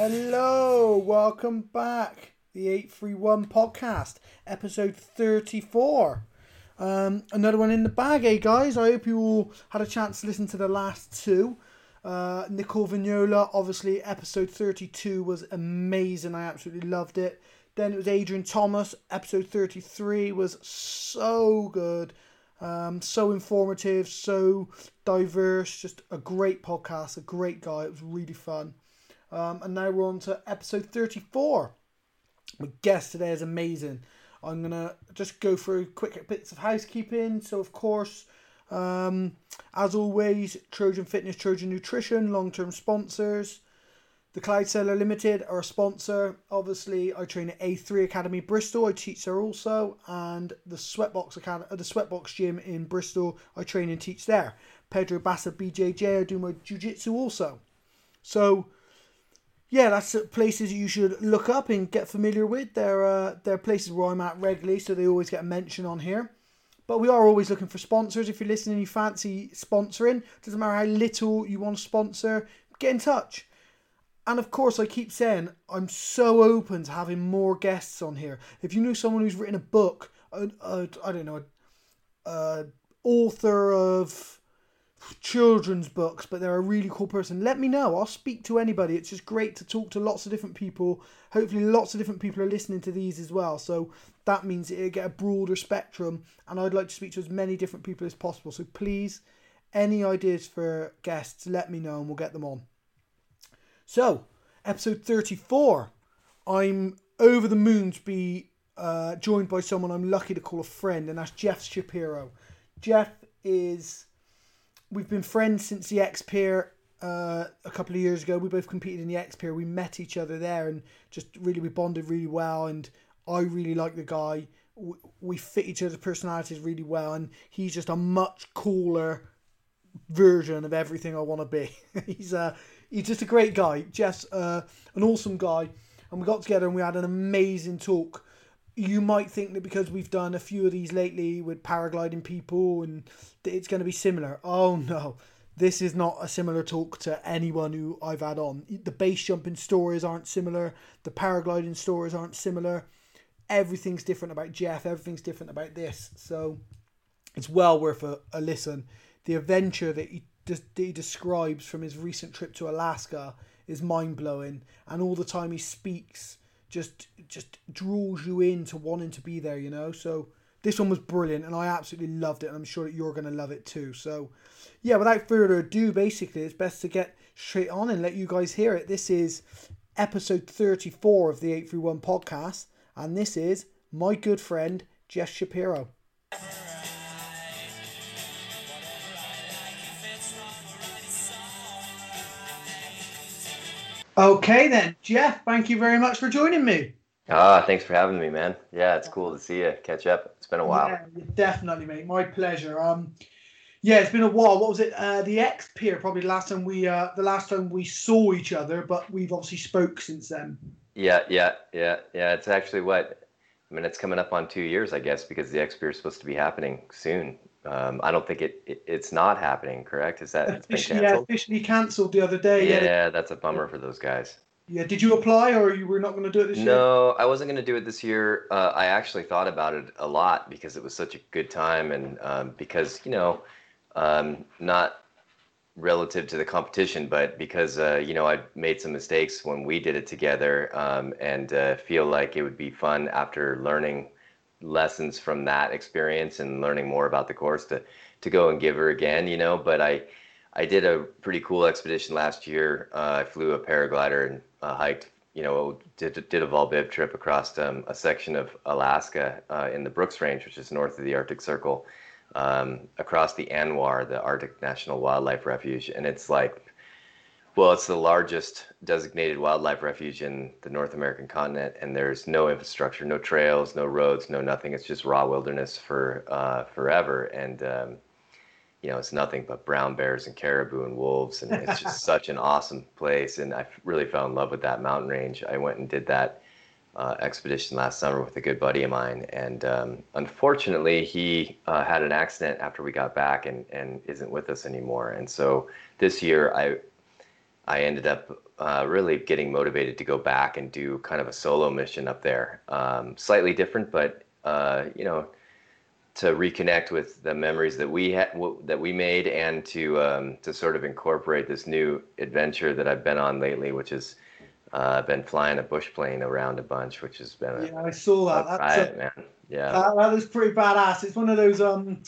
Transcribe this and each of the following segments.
Hello, welcome back. The 831 podcast, episode 34. Um, another one in the bag, eh, guys? I hope you all had a chance to listen to the last two. Uh, Nicole Vignola, obviously, episode 32 was amazing. I absolutely loved it. Then it was Adrian Thomas, episode 33 was so good. Um, so informative, so diverse, just a great podcast, a great guy. It was really fun. Um, and now we're on to episode 34. My guest today is amazing. I'm going to just go through quick bits of housekeeping. So, of course, um, as always, Trojan Fitness, Trojan Nutrition, long term sponsors. The Cloud Seller Limited are a sponsor. Obviously, I train at A3 Academy Bristol. I teach there also, and the Sweatbox Academy, the Sweatbox Gym in Bristol. I train and teach there. Pedro Bassa BJJ. I do my jiu-jitsu also. So, yeah, that's places you should look up and get familiar with. They're uh, they're places where I'm at regularly, so they always get a mention on here. But we are always looking for sponsors. If you're listening, you fancy sponsoring, doesn't matter how little you want to sponsor, get in touch. And of course, I keep saying I'm so open to having more guests on here. If you know someone who's written a book, a, a, I don't know, a, author of children's books, but they're a really cool person, let me know. I'll speak to anybody. It's just great to talk to lots of different people. Hopefully, lots of different people are listening to these as well. So that means it get a broader spectrum, and I'd like to speak to as many different people as possible. So please, any ideas for guests, let me know, and we'll get them on. So, episode 34. I'm over the moon to be uh, joined by someone I'm lucky to call a friend, and that's Jeff Shapiro. Jeff is. We've been friends since the X-Pyr uh, a couple of years ago. We both competed in the X-Pyr. We met each other there and just really, we bonded really well. And I really like the guy. We fit each other's personalities really well. And he's just a much cooler version of everything I want to be. he's a. Uh, he's just a great guy. Jeff's uh, an awesome guy, and we got together and we had an amazing talk. You might think that because we've done a few of these lately with paragliding people and that it's going to be similar. Oh no, this is not a similar talk to anyone who I've had on. The base jumping stories aren't similar. The paragliding stories aren't similar. Everything's different about Jeff. Everything's different about this. So it's well worth a, a listen. The adventure that he he describes from his recent trip to Alaska is mind blowing, and all the time he speaks just just draws you into wanting to be there. You know, so this one was brilliant, and I absolutely loved it, and I'm sure that you're going to love it too. So, yeah, without further ado, basically, it's best to get straight on and let you guys hear it. This is episode 34 of the 831 podcast, and this is my good friend Jeff Shapiro. Okay then, Jeff, thank you very much for joining me. Ah, thanks for having me, man. Yeah, it's cool to see you, catch up. It's been a while. Yeah, definitely, mate. My pleasure. Um, yeah, it's been a while. What was it? Uh, the X-Pyr, probably the last time we, uh, the last time we saw each other, but we've obviously spoke since then. Yeah, yeah, yeah, yeah. It's actually what I mean. It's coming up on two years, I guess, because the X-Pyr is supposed to be happening soon. Um, I don't think it, it, it's not happening. Correct? Is that officially, yeah, officially cancelled the other day? Yeah, yeah, that's a bummer for those guys. Yeah. Did you apply, or you were not going to do it this no, year? No, I wasn't going to do it this year. Uh, I actually thought about it a lot because it was such a good time, and um, because you know, um, not relative to the competition, but because uh, you know I made some mistakes when we did it together, um, and uh, feel like it would be fun after learning lessons from that experience and learning more about the course to to go and give her again you know but i i did a pretty cool expedition last year. Uh, i flew a paraglider and uh, hiked you know did, did a vol biv trip across um, a section of alaska uh, in the brooks range which is north of the arctic circle um, across the ANWR the arctic national wildlife refuge. And it's like well, it's the largest designated wildlife refuge in the North American continent, and there's no infrastructure, no trails, no roads, no nothing. It's just raw wilderness for uh, forever, and um, you know it's nothing but brown bears and caribou and wolves, and it's just such an awesome place. And I really fell in love with that mountain range. I went and did that uh, expedition last summer with a good buddy of mine, and um, unfortunately, he uh, had an accident after we got back, and and isn't with us anymore. And so this year, I I ended up uh, really getting motivated to go back and do kind of a solo mission up there. Um, slightly different, but uh, you know, to reconnect with the memories that we had w- that we made, and to um, to sort of incorporate this new adventure that I've been on lately, which is uh, been flying a bush plane around a bunch, which has been a, yeah, I saw that. That's riot, a, man. Yeah, that, that was pretty badass. It's one of those. Um,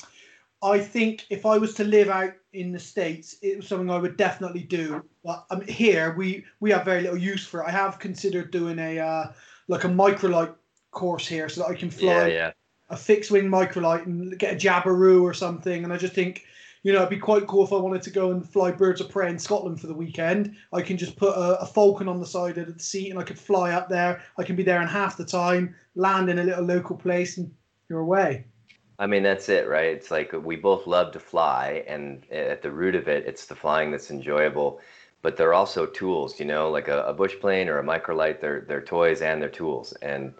I think if I was to live out in the states, it was something I would definitely do. But um, here we we have very little use for it. I have considered doing a uh, like a microlight course here, so that I can fly yeah, yeah. a fixed wing microlight and get a Jabiru or something. And I just think, you know, it'd be quite cool if I wanted to go and fly birds of prey in Scotland for the weekend. I can just put a, a falcon on the side of the seat and I could fly up there. I can be there in half the time, land in a little local place, and you're away. I mean, that's it, right? It's like we both love to fly, and at the root of it, it's the flying that's enjoyable. But they're also tools, you know, like a, a bush plane or a microlight. They're they're toys and they're tools. And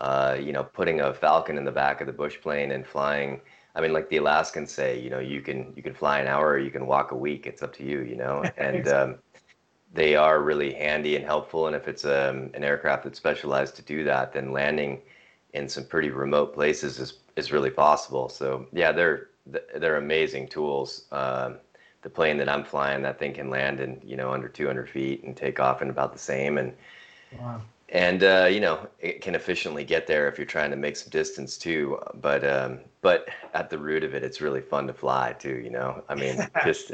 uh, you know, putting a falcon in the back of the bush plane and flying. I mean, like the Alaskans say, you know, you can you can fly an hour or you can walk a week. It's up to you, you know. And um, they are really handy and helpful. And if it's um, an aircraft that's specialized to do that, then landing in some pretty remote places is is really possible. So yeah, they're they're amazing tools. Um, the plane that I'm flying, that thing can land in you know under 200 feet and take off in about the same, and Wow. and uh, you know it can efficiently get there if you're trying to make some distance too. But um, but at the root of it, it's really fun to fly too. You know, I mean, just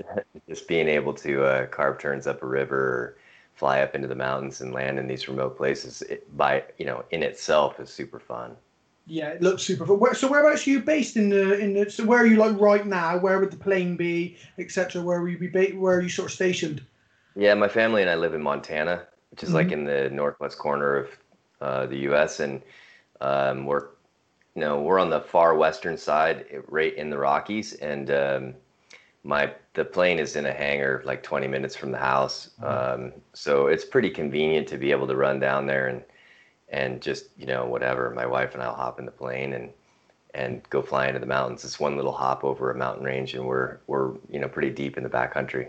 just being able to uh, carve turns up a river. Or, fly up into the mountains and land in these remote places it, by you know in itself is super fun Yeah, it looks super. But where, so whereabouts are you based in the in the? So where are you like right now? Where would the plane be, etc. Where will you be? Ba- where are you sort of stationed? Yeah, my family and I live in Montana, which is like Mhm. in the northwest corner of uh, the U.S. and um, we're you know we're on the far western side, right in the Rockies, and um, my the plane is in a hangar like 20 minutes from the house, um, so it's pretty convenient to be able to run down there and and just you know whatever. My wife and I'll hop in the plane and and go fly into the mountains. It's one little hop over a mountain range, and we're we're you know pretty deep in the backcountry.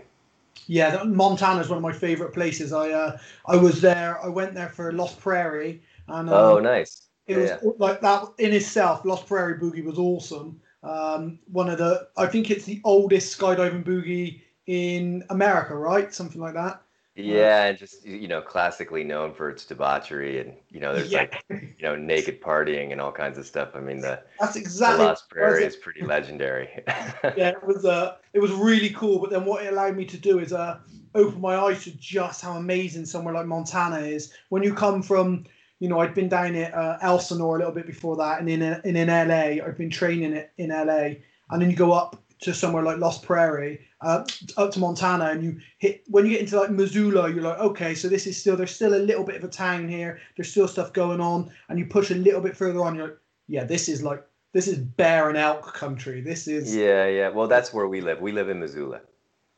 Yeah, Montana is one of my favorite places. I uh, I was there. I went there for Lost Prairie, and uh, Oh, nice. it Yeah, was like that in itself. Lost Prairie Boogie was awesome. Um, one of the, I think it's the oldest skydiving boogie in America, right? Something like that. Yeah, and just you know, classically known for its debauchery, and you know, there's yeah, like you know, naked partying and all kinds of stuff. I mean, the, that's the exactly. Lost what Prairie is pretty legendary. yeah, it was uh, it was really cool. But then what it allowed me to do is uh, open my eyes to just how amazing somewhere like Montana is. When you come from, you know, I'd been down at uh, Elsinore a little bit before that, and in in in LA, I've been training it in LA, and then you go up to somewhere like Lost Prairie, uh, up to Montana, and you hit when you get into like Missoula, you're like, okay, so this is still there's still a little bit of a town here. There's still stuff going on, and you push a little bit further on, you're like, yeah, this is like this is bear and elk country. This is Yeah, yeah. Well, that's where we live. We live in Missoula.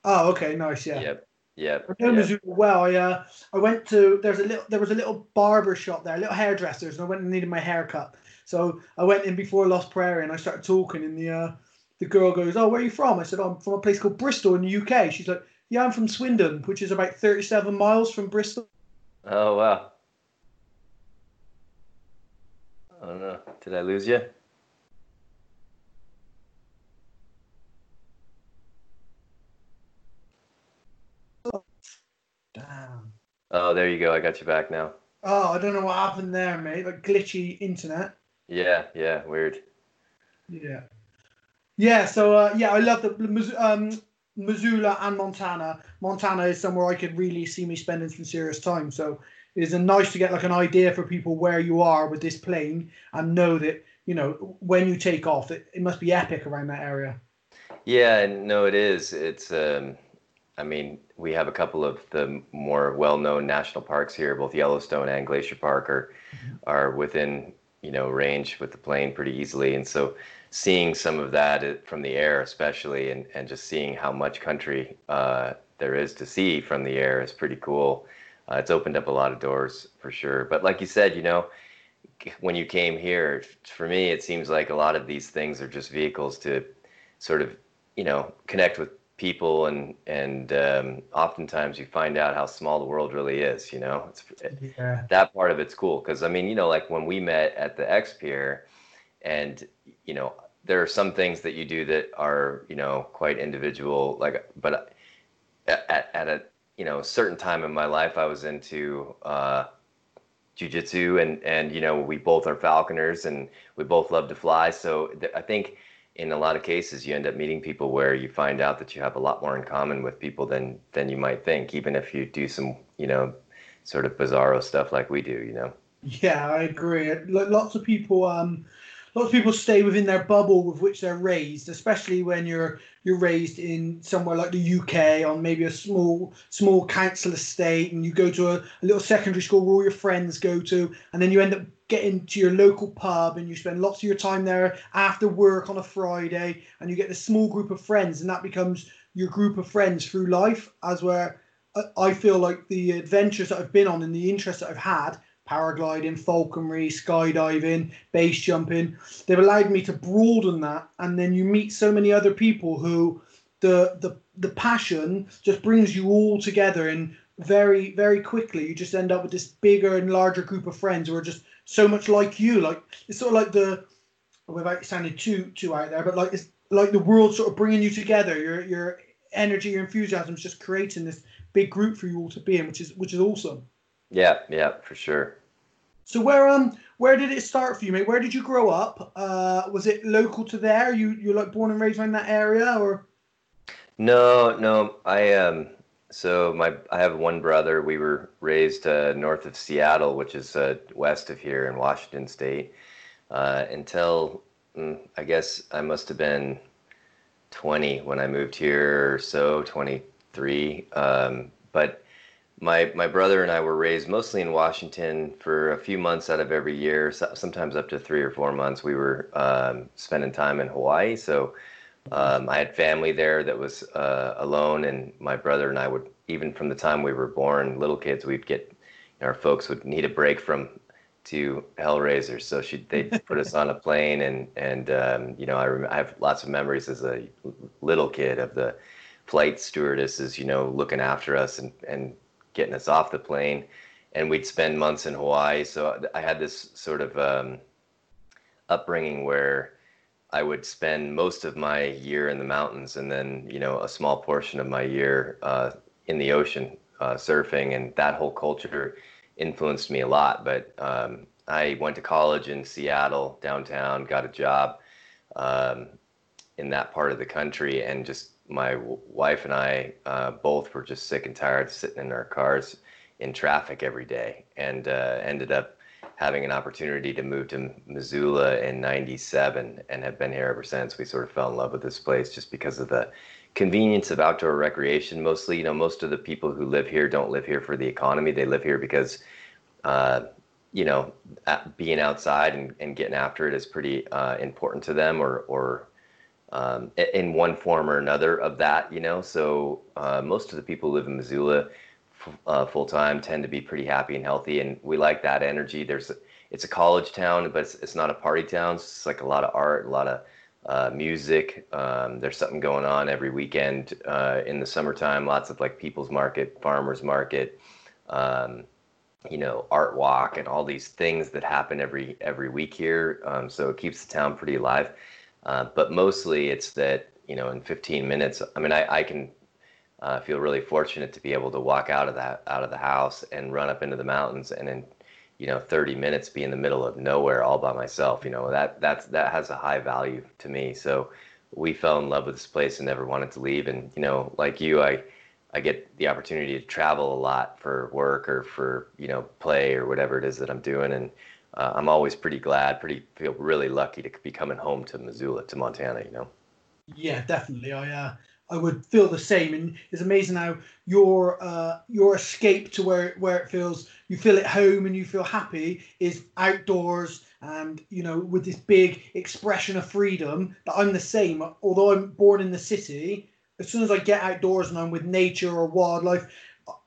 Oh, okay, nice, yeah. Yep, yep. I know yep. Missoula well. I uh, I went to there's a little there was a little barber shop there, a little hairdressers, and I went and needed my haircut. So I went in before Lost Prairie and I started talking, and the uh, the girl goes, "Oh, where are you from?" I said, "I'm from a place called Bristol in the UK." She's like, "Yeah, I'm from Swindon, which is about 37 miles from Bristol." Oh wow. Oh no, did I lose you? Damn. Oh, there you go. I got you back now. Oh, I don't know what happened there, mate. Like glitchy internet. Yeah, yeah. Weird. Yeah. Yeah, so uh, yeah, I love the um, Missoula and Montana. Montana is somewhere I could really see me spending some serious time. So it is a nice to get like an idea for people where you are with this plane and know that you know when you take off, it, it must be epic around that area. Yeah, no, it is. It's, um, I mean, we have a couple of the more well-known national parks here, both Yellowstone and Glacier Park are are within, you know, range with the plane pretty easily. And so seeing some of that uh, from the air, especially, and, and just seeing how much country uh, there is to see from the air is pretty cool. Uh, it's opened up a lot of doors for sure. But like you said, you know, when you came here, for me, it seems like a lot of these things are just vehicles to sort of, you know, connect with people and and um, oftentimes you find out how small the world really is you know it's, yeah. that part of it's cool because i mean you know like when we met at the X-Pyr and you know there are some things that you do that are you know quite individual like but at, at a you know certain time in my life i was into uh jiu-jitsu and and you know we both are falconers and we both love to fly so th- i think in a lot of cases you end up meeting people where you find out that you have a lot more in common with people than than you might think even if you do some you know sort of bizarro stuff like we do you know? Yeah i agree. Lots of people um lots of people stay within their bubble with which they're raised, especially when you're you're raised in somewhere like the UK on maybe a small small council estate, and you go to a, a little secondary school where all your friends go to, and then you end up getting to your local pub and you spend lots of your time there after work on a Friday, and you get this small group of friends, and that becomes your group of friends through life. As where uh, I feel like the adventures that I've been on and the interests that I've had paragliding, falconry, skydiving, base jumping. They've allowed me to broaden that, and then you meet so many other people who the the the passion just brings you all together, and very very quickly you just end up with this bigger and larger group of friends who are just so much like you. Like it's sort of like the without sounding too too out there, but like it's like the world sort of bringing you together. Your your energy, your enthusiasm is just creating this big group for you all to be in, which is which is awesome. Yeah, yeah, for sure. So where um where did it start for you, mate? Where did you grow up? Uh, was it local to there? You you like born and raised in that area, or? No, no. I um. So my I have one brother. We were raised uh, north of Seattle, which is uh, west of here in Washington State. Uh, until mm, I guess I must have been 20 when I moved here, or so 23. Um, but my my brother and I were raised mostly in Washington for a few months out of every year, sometimes up to three or four months. We were um, spending time in Hawaii, so um, I had family there that was uh, alone, and my brother and I would even from the time we were born, little kids, we'd get our folks would need a break from two Hellraisers, so she they'd put us on a plane, and and um, you know I, rem- I have lots of memories as a little kid of the flight stewardesses, you know, looking after us and and getting us off the plane, and we'd spend months in Hawaii. So I had this sort of um, upbringing where I would spend most of my year in the mountains, and then you know a small portion of my year uh, in the ocean uh, surfing, and that whole culture influenced me a lot. But um, I went to college in Seattle downtown, got a job um, in that part of the country, and just my wife and I uh, both were just sick and tired of sitting in our cars in traffic every day, and uh, ended up having an opportunity to move to Missoula in '97, and have been here ever since. We sort of fell in love with this place just because of the convenience of outdoor recreation. Mostly, you know, most of the people who live here don't live here for the economy; they live here because uh, you know, being outside and, and getting after it is pretty uh, important to them, or or um, in one form or another of that, you know. So uh, most of the people who live in Missoula uh, full time tend to be pretty happy and healthy, and we like that energy. There's it's a college town, but it's, it's not a party town. it's like a lot of art, a lot of uh, music. Um, there's something going on every weekend uh, in the summertime. Lots of like people's market, farmers market. Um, you know, art walk and all these things that happen every every week here. Um, so it keeps the town pretty alive. Uh, but mostly it's that, you know, in 15 minutes, I mean, I, I can uh, feel really fortunate to be able to walk out of that, out of the house and run up into the mountains and in, you know, 30 minutes be in the middle of nowhere all by myself. You know, that, that's, that has a high value to me. So we fell in love with this place and never wanted to leave. And, you know, like you, I, I get the opportunity to travel a lot for work or for, you know, play or whatever it is that I'm doing. And, uh, I'm always pretty glad, pretty feel really lucky to be coming home to Missoula, to Montana. You know. Yeah, definitely. I uh, I would feel the same, and it's amazing how your uh, your escape to where where it feels you feel at home and you feel happy is outdoors and you know with this big expression of freedom. That I'm the same. Although I'm born in the city, as soon as I get outdoors and I'm with nature or wildlife,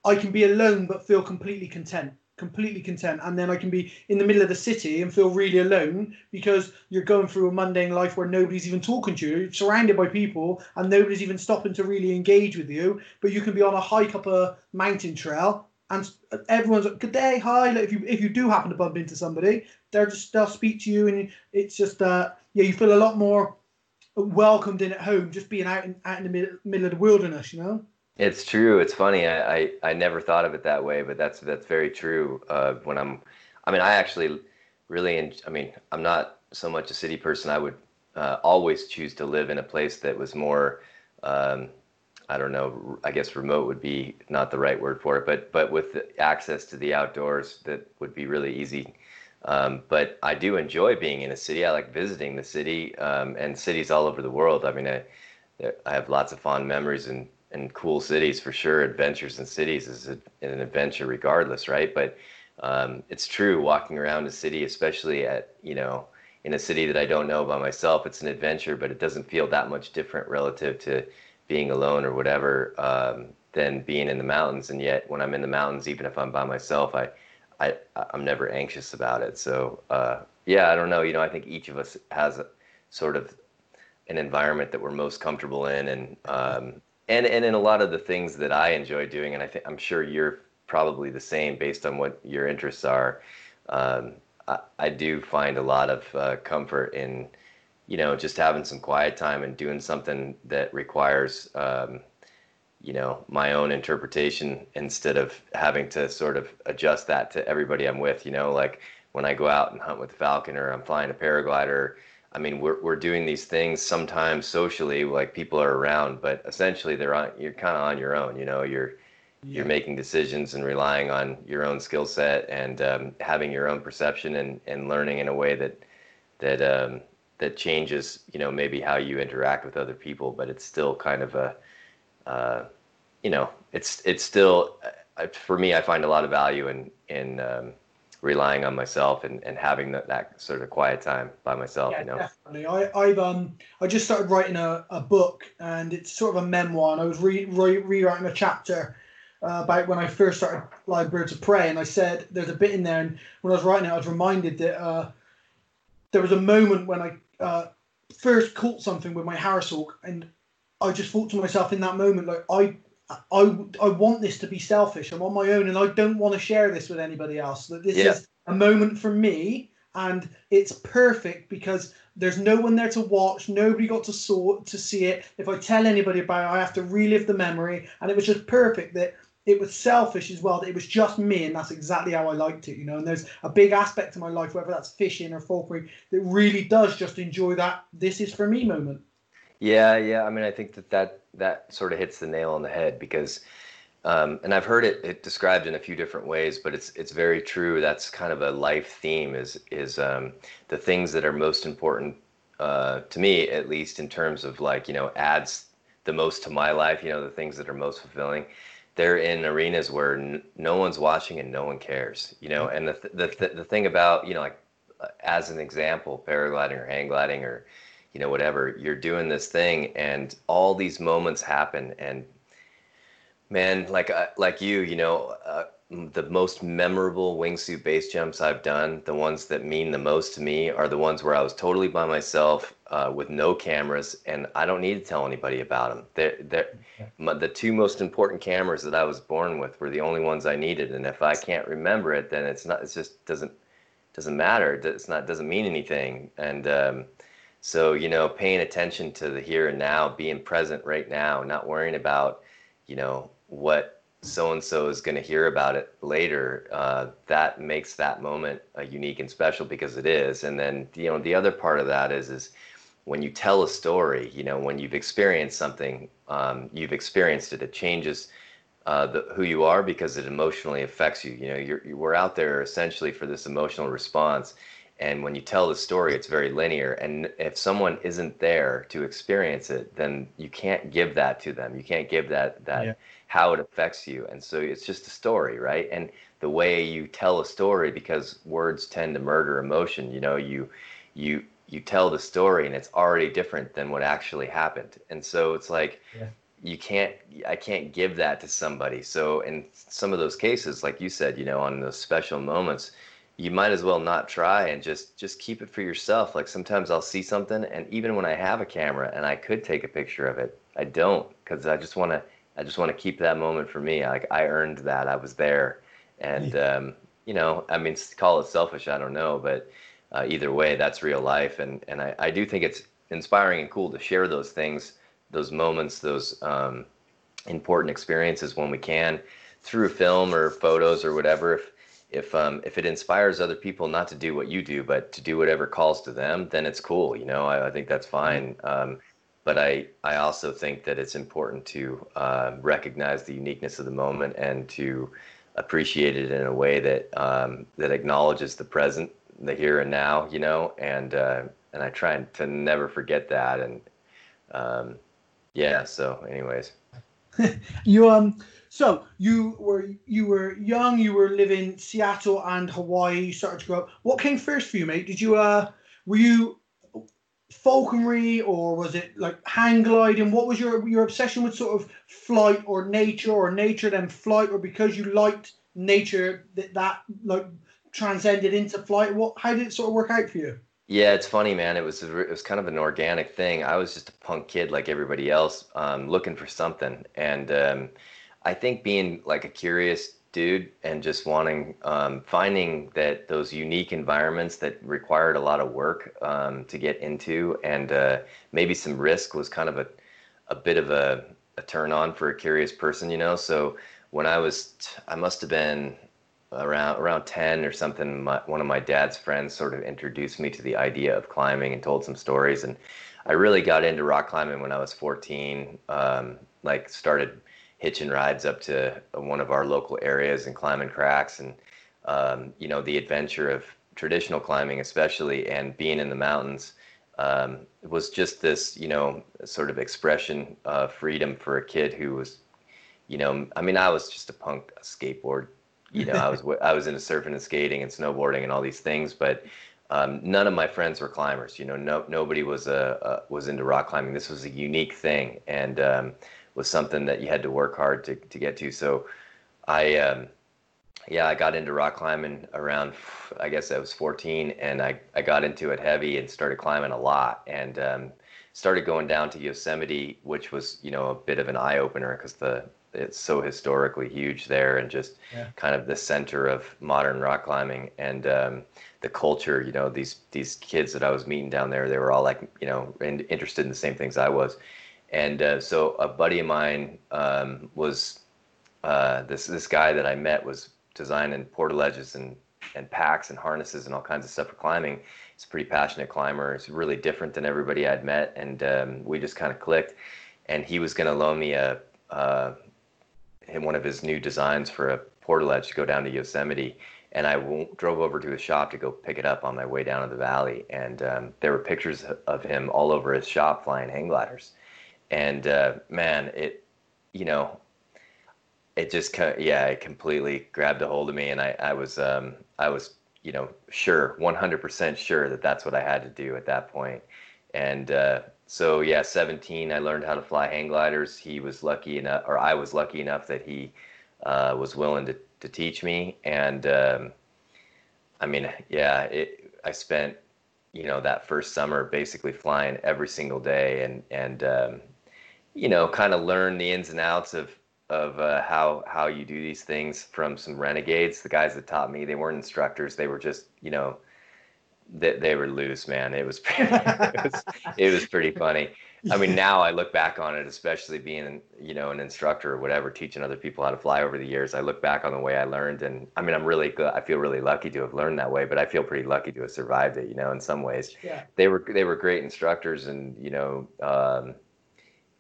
I can be alone but feel completely content completely content and then i can be in the middle of the city and feel really alone because you're going through a mundane life where nobody's even talking to you you're surrounded by people and nobody's even stopping to really engage with you but you can be on a hike up a mountain trail and everyone's like, good day hi like if you if you do happen to bump into somebody they're just they'll speak to you and it's just uh yeah you feel a lot more welcomed in at home just being out in out in the middle, middle of the wilderness you know it's true. It's funny. I, I, I never thought of it that way, but that's that's very true. Uh, when I'm, I mean, I actually really, I mean, I'm not so much a city person. I would uh, always choose to live in a place that was more, um, I don't know. I guess remote would be not the right word for it, but but with access to the outdoors, that would be really easy. Um, but I do enjoy being in a city. I like visiting the city um, and cities all over the world. I mean, I, I have lots of fond memories and and cool cities for sure. Adventures in cities is a, an adventure regardless, right? But um, it's true walking around a city, especially at you know in a city that I don't know by myself, it's an adventure, but it doesn't feel that much different relative to being alone or whatever um, than being in the mountains. And yet, when I'm in the mountains, even if I'm by myself, I, I I'm never anxious about it. So uh, yeah, I don't know. You know, I think each of us has a, sort of an environment that we're most comfortable in, and um, and and in a lot of the things that I enjoy doing, and I think I'm sure you're probably the same based on what your interests are. Um, I, I, do find a lot of uh, comfort in, you know, just having some quiet time and doing something that requires, um, you know, my own interpretation instead of having to sort of adjust that to everybody I'm with. You know, like when I go out and hunt with the falcon or I'm flying a paraglider I mean, we're we're doing these things sometimes socially, like people are around, but essentially they're on. You're kind of on your own. You know, you're yeah. you're making decisions and relying on your own skill set and um, having your own perception and, and learning in a way that that um, that changes. You know, maybe how you interact with other people, but it's still kind of a, uh, you know, it's it's still uh, for me. I find a lot of value in in um, relying on myself and, and having that, that sort of quiet time by myself, yeah, you know. Definitely. I, I've um I just started writing a, a book and it's sort of a memoir and I was re, re rewriting a chapter uh, about when I first started Live Birds of Prey and I said there's a bit in there and when I was writing it I was reminded that uh, there was a moment when I uh, first caught something with my Harris hawk and I just thought to myself in that moment like I I, I want this to be selfish. I'm on my own and I don't want to share this with anybody else. That this yeah. is a moment for me and it's perfect because there's no one there to watch. Nobody got to saw to see it. If I tell anybody about it, I have to relive the memory. And it was just perfect that it was selfish as well. That it was just me, and that's exactly how I liked it. You know, and there's a big aspect of my life, whether that's fishing or falconry, that really does just enjoy that. This is for me moment. Yeah, yeah. I mean, I think that that that sort of hits the nail on the head because, um, and I've heard it, it described in a few different ways, but it's it's very true. That's kind of a life theme. Is is um, the things that are most important uh, to me, at least in terms of like you know adds the most to my life. You know, the things that are most fulfilling. They're in arenas where n- no one's watching and no one cares. You know, and the th- the th- the thing about you know like uh, as an example, paragliding or hang gliding or you know whatever you're doing this thing and all these moments happen and man like uh, like you you know uh, the most memorable wingsuit base jumps I've done, the ones that mean the most to me, are the ones where I was totally by myself uh, with no cameras, and I don't need to tell anybody about them. They're, they're, my, the two most important cameras that I was born with were the only ones I needed, and if I can't remember it, then it's not. It just doesn't doesn't matter. It's not doesn't mean anything, and um, so, you know, paying attention to the here and now, being present right now, not worrying about, you know, what so and so is going to hear about it later, uh, that makes that moment uh, unique and special because it is. And then, you know, the other part of that is, is when you tell a story, you know, when you've experienced something, um, you've experienced it, it changes uh, the, who you are because it emotionally affects you. You know, you're, you, we're out there essentially for this emotional response and when you tell the story it's very linear. And if someone isn't there to experience it then you can't give that to them. You can't give that that yeah. how it affects you. And so it's just a story right? And the way you tell a story because words tend to murder emotion you know you you you tell the story and it's already different than what actually happened. And so it's like yeah. you can't i can't give that to somebody. So in some of those cases like you said you know on those special moments you might as well not try and just just keep it for yourself. Like sometimes i'll see something and even when i have a camera and i could take a picture of it i don't because i just want to i just want to keep that moment for me. Like i earned that. I was there. And um, you know i mean call it selfish i don't know but uh, either way that's real life. And and I, I do think it's inspiring and cool to share those things those moments, those um, important experiences when we can through film or photos or whatever. If if um, if it inspires other people not to do what you do, but to do whatever calls to them, then it's cool. You know, I, I think that's fine. Um, but I I also think that it's important to uh, recognize the uniqueness of the moment and to appreciate it in a way that um, that acknowledges the present, the here and now. You know, and uh, and I try to never forget that and um, yeah. So, anyways, you um. So you were you were young. You were living Seattle and Hawaii. You started to grow up. What came first for you, mate? Did you uh were you falconry or was it like hang gliding? What was your your obsession with sort of flight or nature or nature then flight or because you liked nature that that like transcended into flight? What how did it sort of work out for you? Yeah, it's funny, man. It was it was kind of an organic thing. I was just a punk kid like everybody else, um, looking for something, and um, I think being like a curious dude and just wanting um, finding that those unique environments that required a lot of work um, to get into, and uh, maybe some risk was kind of a a bit of a, a turn on for a curious person, you know. So when I was, I must have been around around 10 or something my, one of my dad's friends sort of introduced me to the idea of climbing and told some stories and i really got into rock climbing when i was 14 um, like started hitching rides up to one of our local areas and climbing cracks and um, you know the adventure of traditional climbing especially and being in the mountains um, was just this you know sort of expression of freedom for a kid who was you know i mean i was just a punk skateboard you know, I was I was into surfing and skating and snowboarding and all these things, but um, none of my friends were climbers. You know, no nobody was a, a, was into rock climbing. This was a unique thing and um, was something that you had to work hard to to get to. So, I um, yeah, I got into rock climbing around I guess I was 14, and I I got into it heavy and started climbing a lot and. Um, started going down to Yosemite, which was, you know, a bit of an eye opener because the it's so historically huge there and just yeah. kind of the center of modern rock climbing and um, the culture you know these these kids that i was meeting down there they were all like you know in, interested in the same things i was and uh, so a buddy of mine um, was uh, this this guy that i met was designing portaledges and and packs and harnesses and all kinds of stuff for climbing he's a pretty passionate climber he's really different than everybody i'd met and um, we just kind of clicked and he was going to loan me a uh, one of his new designs for a portaledge to go down to Yosemite. And I drove over to his shop to go pick it up on my way down to the valley. And um, there were pictures of him all over his shop flying hang gliders. And uh, man, it, you know, it just yeah, it completely grabbed a hold of me, and I I was um, I was you know sure 100% sure that that's what I had to do at that point. And uh, so yeah, 17, I learned how to fly hang gliders. He was lucky enough, or I was lucky enough that he uh, was willing to, to teach me. And um, I mean, yeah, it, I spent, you know, that first summer basically flying every single day and, and, um, you know, kind of learn the ins and outs of, of uh, how, how you do these things from some renegades. The guys that taught me, they weren't instructors. They were just, you know, they, they were loose, man. It was, pretty, it was it was pretty funny. I mean, now I look back on it, especially being you know an instructor or whatever, teaching other people how to fly over the years. I look back on the way I learned, and I mean, I'm really good. I feel really lucky to have learned that way, but I feel pretty lucky to have survived it. You know, in some ways, yeah. they were they were great instructors, and you know, um,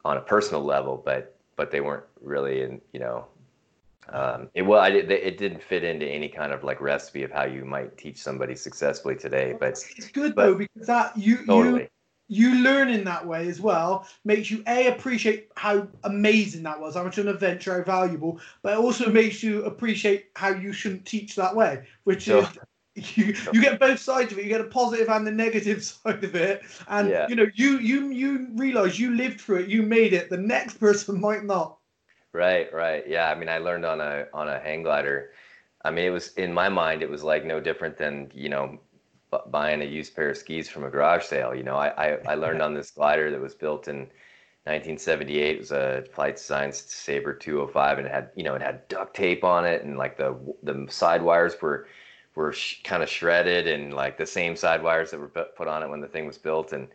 on a personal level, but but they weren't really in you know um, it well, I, it didn't fit into any kind of like recipe of how you might teach somebody successfully today. But it's good but, though because that you totally. you you learn in that way as well makes you a appreciate how amazing that was, how much an adventure, how valuable, but it also makes you appreciate how you shouldn't teach that way, which so, is you you get both sides of it. You get a positive and the negative side of it, and yeah. you know you you you realize you lived through it, you made it. The next person might not. Right, right, yeah. I mean, I learned on a on a hang glider. I mean, it was in my mind, it was like no different than you know buying a used pair of skis from a garage sale. You know, I I, I learned on this glider that was built in 1978. It was a Flight Design Sabre 205, and it had you know it had duct tape on it, and like the the side wires were were sh- kind of shredded and like the same side wires that were put on it when the thing was built and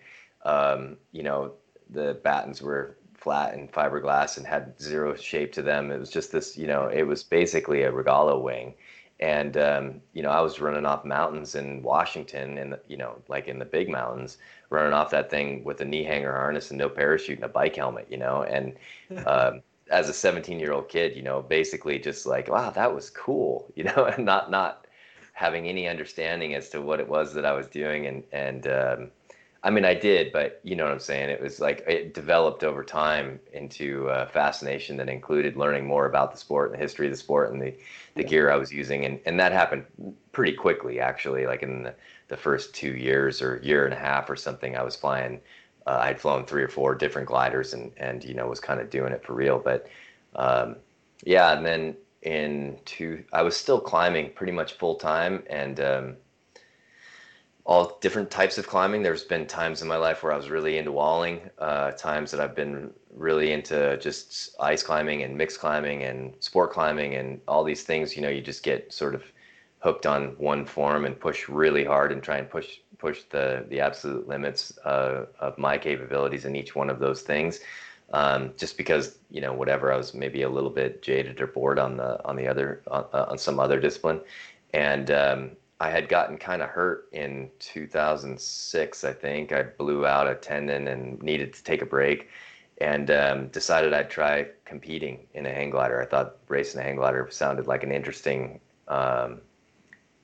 um, you know the battens were flat and fiberglass and had zero shape to them. It was just this you know it was basically a Rogallo wing. And um, you know i was running off mountains in washington and you know like in the big mountains running off that thing with a knee hanger harness and no parachute and a bike helmet you know? And um, as a 17 year old kid you know basically just like wow that was cool you know? And not not having any understanding as to what it was that I was doing. And, and, um, I mean, I did, but you know what I'm saying? It was like it developed over time into a fascination that included learning more about the sport and the history of the sport and the, the gear I was using. And, and that happened pretty quickly, actually, like in the, the first two years or year and a half or something, I was flying. Uh, I'd flown three or four different gliders and, and, you know, was kind of doing it for real. But, um, yeah, and then in two i was still climbing pretty much full time and um, all different types of climbing. There's been times in my life where i was really into walling uh, times that i've been really into just ice climbing and mixed climbing and sport climbing and all these things. You know you just get sort of hooked on one form and push really hard and try and push push the the absolute limits uh, of my capabilities in each one of those things um, just because you know whatever I was maybe a little bit jaded or bored on the on the other on, uh, on some other discipline, and um, I had gotten kind of hurt in 2006. I think I blew out a tendon and needed to take a break, and um, decided I'd try competing in a hang glider. I thought racing a hang glider sounded like an interesting. Um,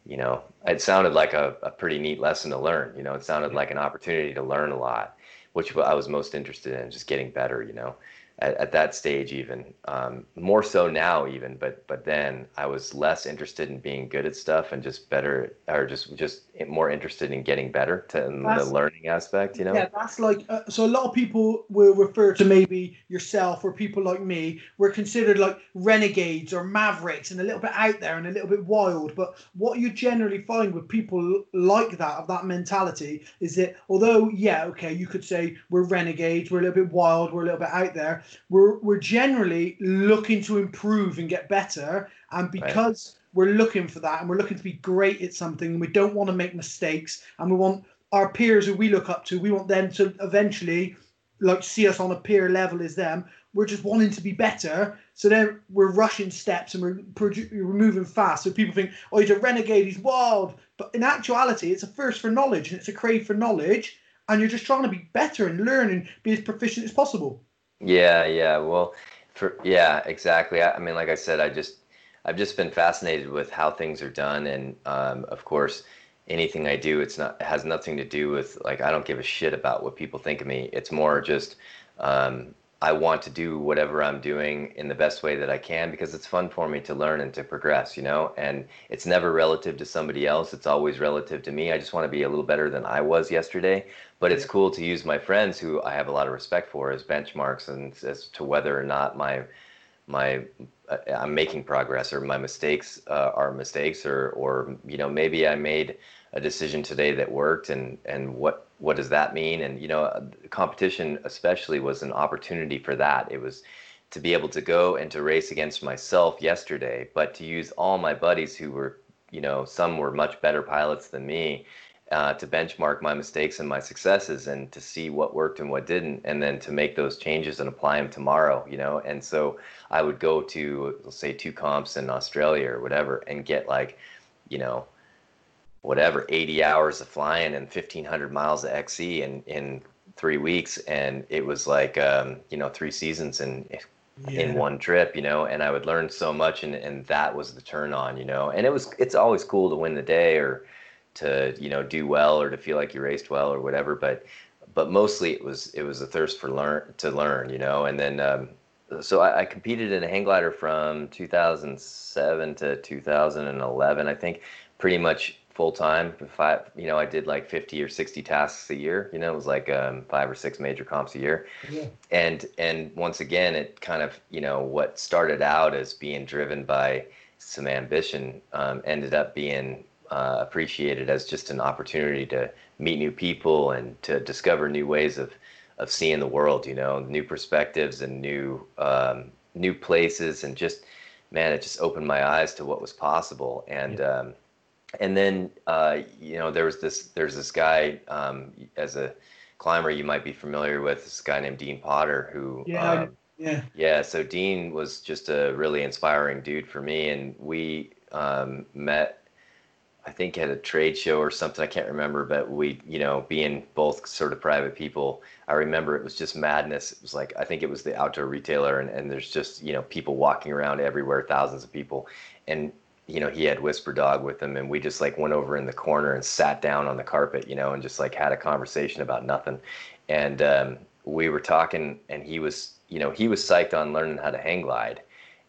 you know, it sounded like a, a pretty neat lesson to learn. You know, it sounded like an opportunity to learn a lot which I was most interested in, just getting better, you know at, at that stage even um, more so now even but but then i was less interested in being good at stuff and just better or just just more interested in getting better to the learning aspect you know? Yeah that's like uh, so a lot of people will refer to maybe yourself or people like me we're considered like renegades or mavericks and a little bit out there and a little bit wild but what you generally find with people like that of that mentality is that although yeah okay you could say we're renegades we're a little bit wild we're a little bit out there we're we're generally looking to improve and get better, and because right. we're looking for that and we're looking to be great at something, and we don't want to make mistakes, and we want our peers who we look up to, we want them to eventually like see us on a peer level as them. We're just wanting to be better, so then we're rushing steps and we're, we're moving fast. So people think, oh, he's a renegade, he's wild. But in actuality, it's a thirst for knowledge and it's a crave for knowledge, and you're just trying to be better and learn and be as proficient as possible. Yeah, yeah. Well, for yeah, exactly. I, I, mean, like I said, I just I've just been fascinated with how things are done, and um, of course, anything I do, it's not it has nothing to do with like I don't give a shit about what people think of me. It's more just um, I want to do whatever I'm doing in the best way that I can because it's fun for me to learn and to progress, you know? And it's never relative to somebody else, it's always relative to me. I just want to be a little better than I was yesterday. But it's cool to use my friends who I have a lot of respect for as benchmarks and as to whether or not my my uh, I'm making progress or my mistakes uh, are mistakes or or you know maybe I made a decision today that worked and and what what does that mean? And you know uh, competition especially was an opportunity for that. It was to be able to go and to race against myself yesterday but to use all my buddies who were you know some were much better pilots than me uh, to benchmark my mistakes and my successes and to see what worked and what didn't and then to make those changes and apply them tomorrow you know? And so i would go to say two comps in australia or whatever and get like you know whatever 80 hours of flying and 1500 miles of XC in in three weeks. And it was like um, you know three seasons in yeah. in one trip you know and I would learn so much and and that was the turn on you know. And it was it's always cool to win the day or to you know do well or to feel like you raced well or whatever but but mostly it was it was a thirst for learn to learn you know. And then um, so I, I, competed in a hang glider from 2007 to 2011 I think pretty much full time. Five, you know, I did like 50 or 60 tasks a year. You know, it was like um, five or six major comps a year. Yeah. And and once again, it kind of you know what started out as being driven by some ambition um, ended up being uh, appreciated as just an opportunity to meet new people and to discover new ways of of seeing the world. You know, new perspectives and new um, new places, and just man, it just opened my eyes to what was possible. And yeah. And then uh, you know there was this there's this guy um, as a climber you might be familiar with this guy named Dean Potter who yeah um, yeah. yeah so Dean was just a really inspiring dude for me. And we um, met I think at a trade show or something I can't remember but we you know being both sort of private people I remember it was just madness. It was like I think it was the outdoor retailer and, and there's just you know people walking around everywhere thousands of people. And you know, he had Whisper Dog with him, and we just like went over in the corner and sat down on the carpet, you know, and just like had a conversation about nothing. And um, we were talking, and he was, you know, he was psyched on learning how to hang glide,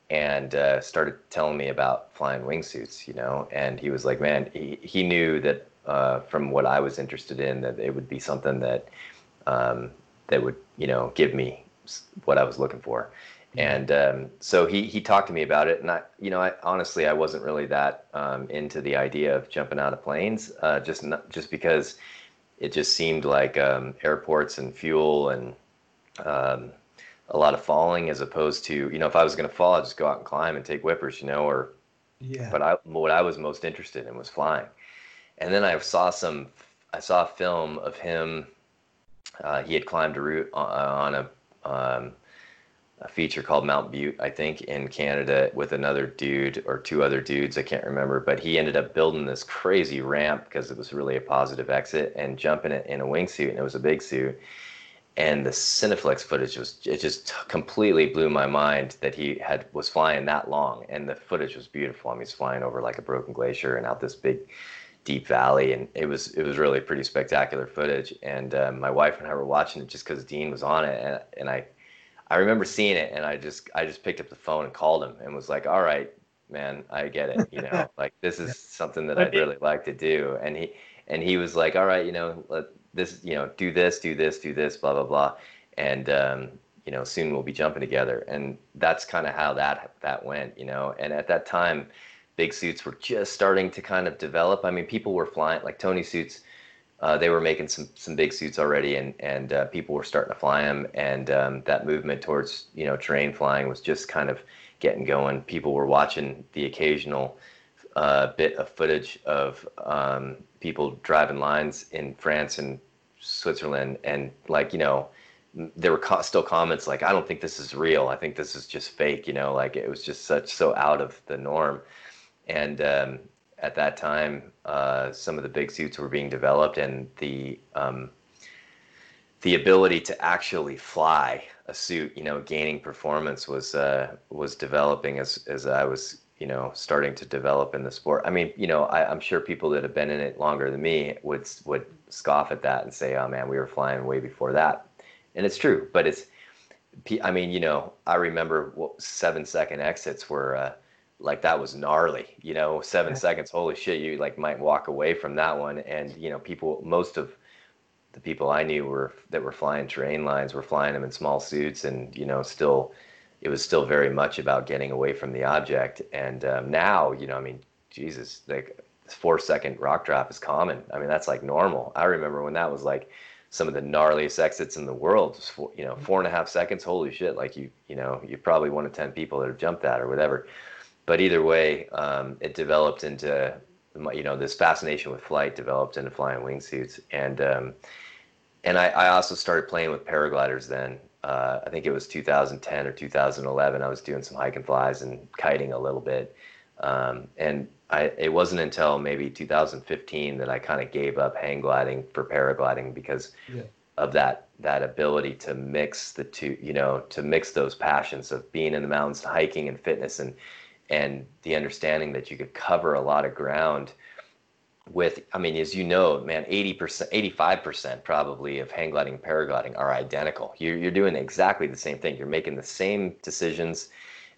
and uh, started telling me about flying wingsuits, you know. And he was like, man, he he knew that uh, from what I was interested in, that it would be something that um, that would, you know, give me what I was looking for and um, so he he talked to me about it, and I, you know, I honestly I wasn't really that um, into the idea of jumping out of planes, uh, just not, just because it just seemed like um, airports and fuel and um, a lot of falling, as opposed to you know, if I was going to fall, I'd just go out and climb and take whippers, you know, or yeah. But I what I was most interested in was flying, and then I saw some I saw a film of him. Uh, he had climbed a route on, on a um, a feature called Mount Butte, I think, in Canada with another dude or two other dudes. I can't remember, but he ended up building this crazy ramp because it was really a positive exit and jumping it in a wingsuit, and it was a big suit. And the Cineflex footage was it just completely blew my mind that he had was flying that long, and the footage was beautiful. I mean, he's flying over like a broken glacier and out this big deep valley and it was it was really pretty spectacular footage and uh, my wife and i were watching it just because dean was on it and, and i I remember seeing it and I just I just picked up the phone and called him and was like, "All right, man, I get it. You know, like this is something that I'd really like to do." And he and he was like, "All right, you know, let this, you know, do this, do this, do this, blah blah blah." And um, you know, soon we'll be jumping together. And that's kind of how that that went, you know. And at that time, big suits were just starting to kind of develop. I mean, people were flying like Tony suits uh, they were making some some big suits already, and and uh, people were starting to fly them, and um, that movement towards you know terrain flying was just kind of getting going. People were watching the occasional uh, bit of footage of um, people driving lines in France and Switzerland, and like you know, there were co- still comments like, "I don't think this is real. I think this is just fake." You know, like it was just such so out of the norm, and um, at that time, uh, some of the big suits were being developed, and the um, the ability to actually fly a suit, you know, gaining performance was uh, was developing as as I was, you know, starting to develop in the sport. I mean, you know, I, am sure people that have been in it longer than me would would scoff at that and say, "Oh man, we were flying way before that," and it's true. But it's, I mean, you know, I remember what, seven second exits were. Uh, like that was gnarly you know seven yeah. seconds holy shit you like might walk away from that one. And you know people most of the people i knew were that were flying terrain lines were flying them in small suits and you know still it was still very much about getting away from the object. And um, now you know i mean jesus like four second rock drop is common. I mean that's like normal. I remember when that was like some of the gnarliest exits in the world Just four, you know four and a half seconds holy shit like you you know you're probably one of ten people that have jumped that or whatever but either way, um, it developed into you know this fascination with flight developed into flying wingsuits, and um, and I, I, also started playing with paragliders then. Uh, I think it was 2010 or 2011. I was doing some hike and flies and kiting a little bit, um, and I, it wasn't until maybe 2015 that I kind of gave up hang gliding for paragliding because yeah. of that that ability to mix the two, you know, to mix those passions of being in the mountains, hiking and fitness, and and the understanding that you could cover a lot of ground with i mean as you know man 80% 85% probably of hang gliding and paragliding are identical you're, you're doing exactly the same thing you're making the same decisions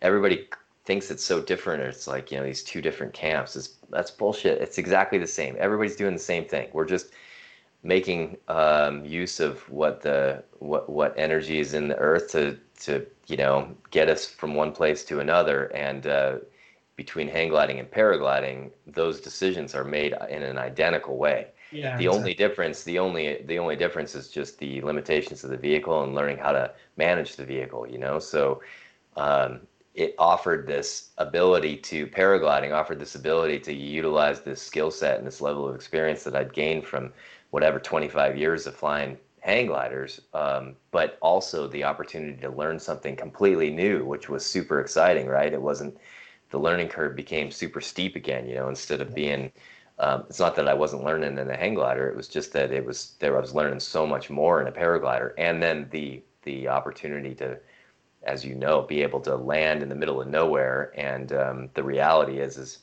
everybody thinks it's so different. It's like you know these two different camps. It's, that's bullshit. It's exactly the same. Everybody's doing the same thing. We're just making um, use of what the what what energy is in the earth to to you know get us from one place to another. And uh, between hang gliding and paragliding those decisions are made in an identical way. Yeah, the exactly. only difference the only the only difference is just the limitations of the vehicle and learning how to manage the vehicle you know? So um, it offered this ability to paragliding offered this ability to utilize this skill set and this level of experience that i'd gained from whatever 25 years of flying hang gliders, um, but also the opportunity to learn something completely new, which was super exciting, right? It wasn't the learning curve became super steep again, you know, instead of being. Um, it's not that I wasn't learning in a hang glider; it was just that it was there. I was learning so much more in a paraglider, and then the the opportunity to, as you know, be able to land in the middle of nowhere. And um, the reality is, is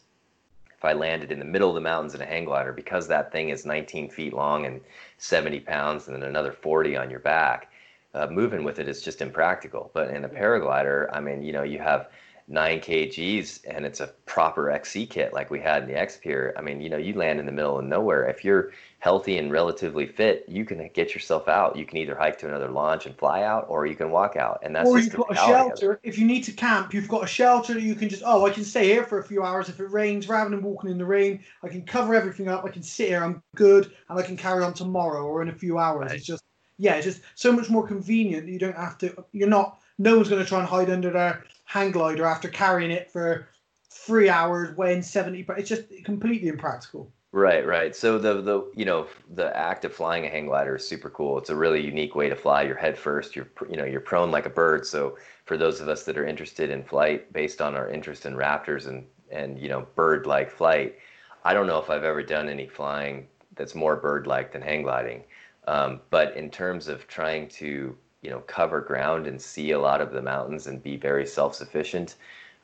if I landed in the middle of the mountains in a hang glider, because that thing is 19 feet long and 70 pounds and then another 40 on your back, uh, moving with it is just impractical. But in a paraglider, I mean, you know, you have nine kgs and it's a proper XC kit like we had in the X-Pyr. I mean, you know, you land in the middle of nowhere. If you're healthy and relatively fit, you can get yourself out. You can either hike to another launch and fly out, or you can walk out. And that's or you've got a shelter. If you need to camp, you've got a shelter that you can just oh, I can stay here for a few hours if it rains. Rather than walking in the rain, I can cover everything up. I can sit here. I'm good, and I can carry on tomorrow or in a few hours. Right. It's just yeah, it's just so much more convenient. You don't have to. You're not. No one's going to try and hide under their hang glider after carrying it for three hours, weighing seventy. But it's just completely impractical. Right, right. So the the you know the act of flying a hang glider is super cool. It's a really unique way to fly. You're head first. You're you know you're prone like a bird. So for those of us that are interested in flight, based on our interest in raptors and and you know bird-like flight, I don't know if I've ever done any flying that's more bird-like than hang gliding. Um, but in terms of trying to you know cover ground and see a lot of the mountains and be very self-sufficient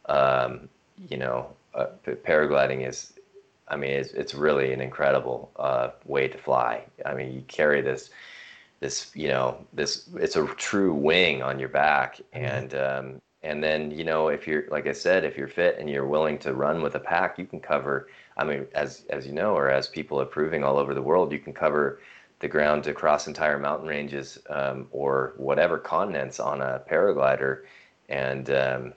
um, you know uh, paragliding is i mean it's, it's really an incredible uh, way to fly i mean you carry this this you know this it's a true wing on your back mm-hmm. and um, and then you know if you're like i said if you're fit and you're willing to run with a pack you can cover i mean as as you know or as people are proving all over the world you can cover the ground to cross entire mountain ranges um, or whatever continents on a paraglider, and um,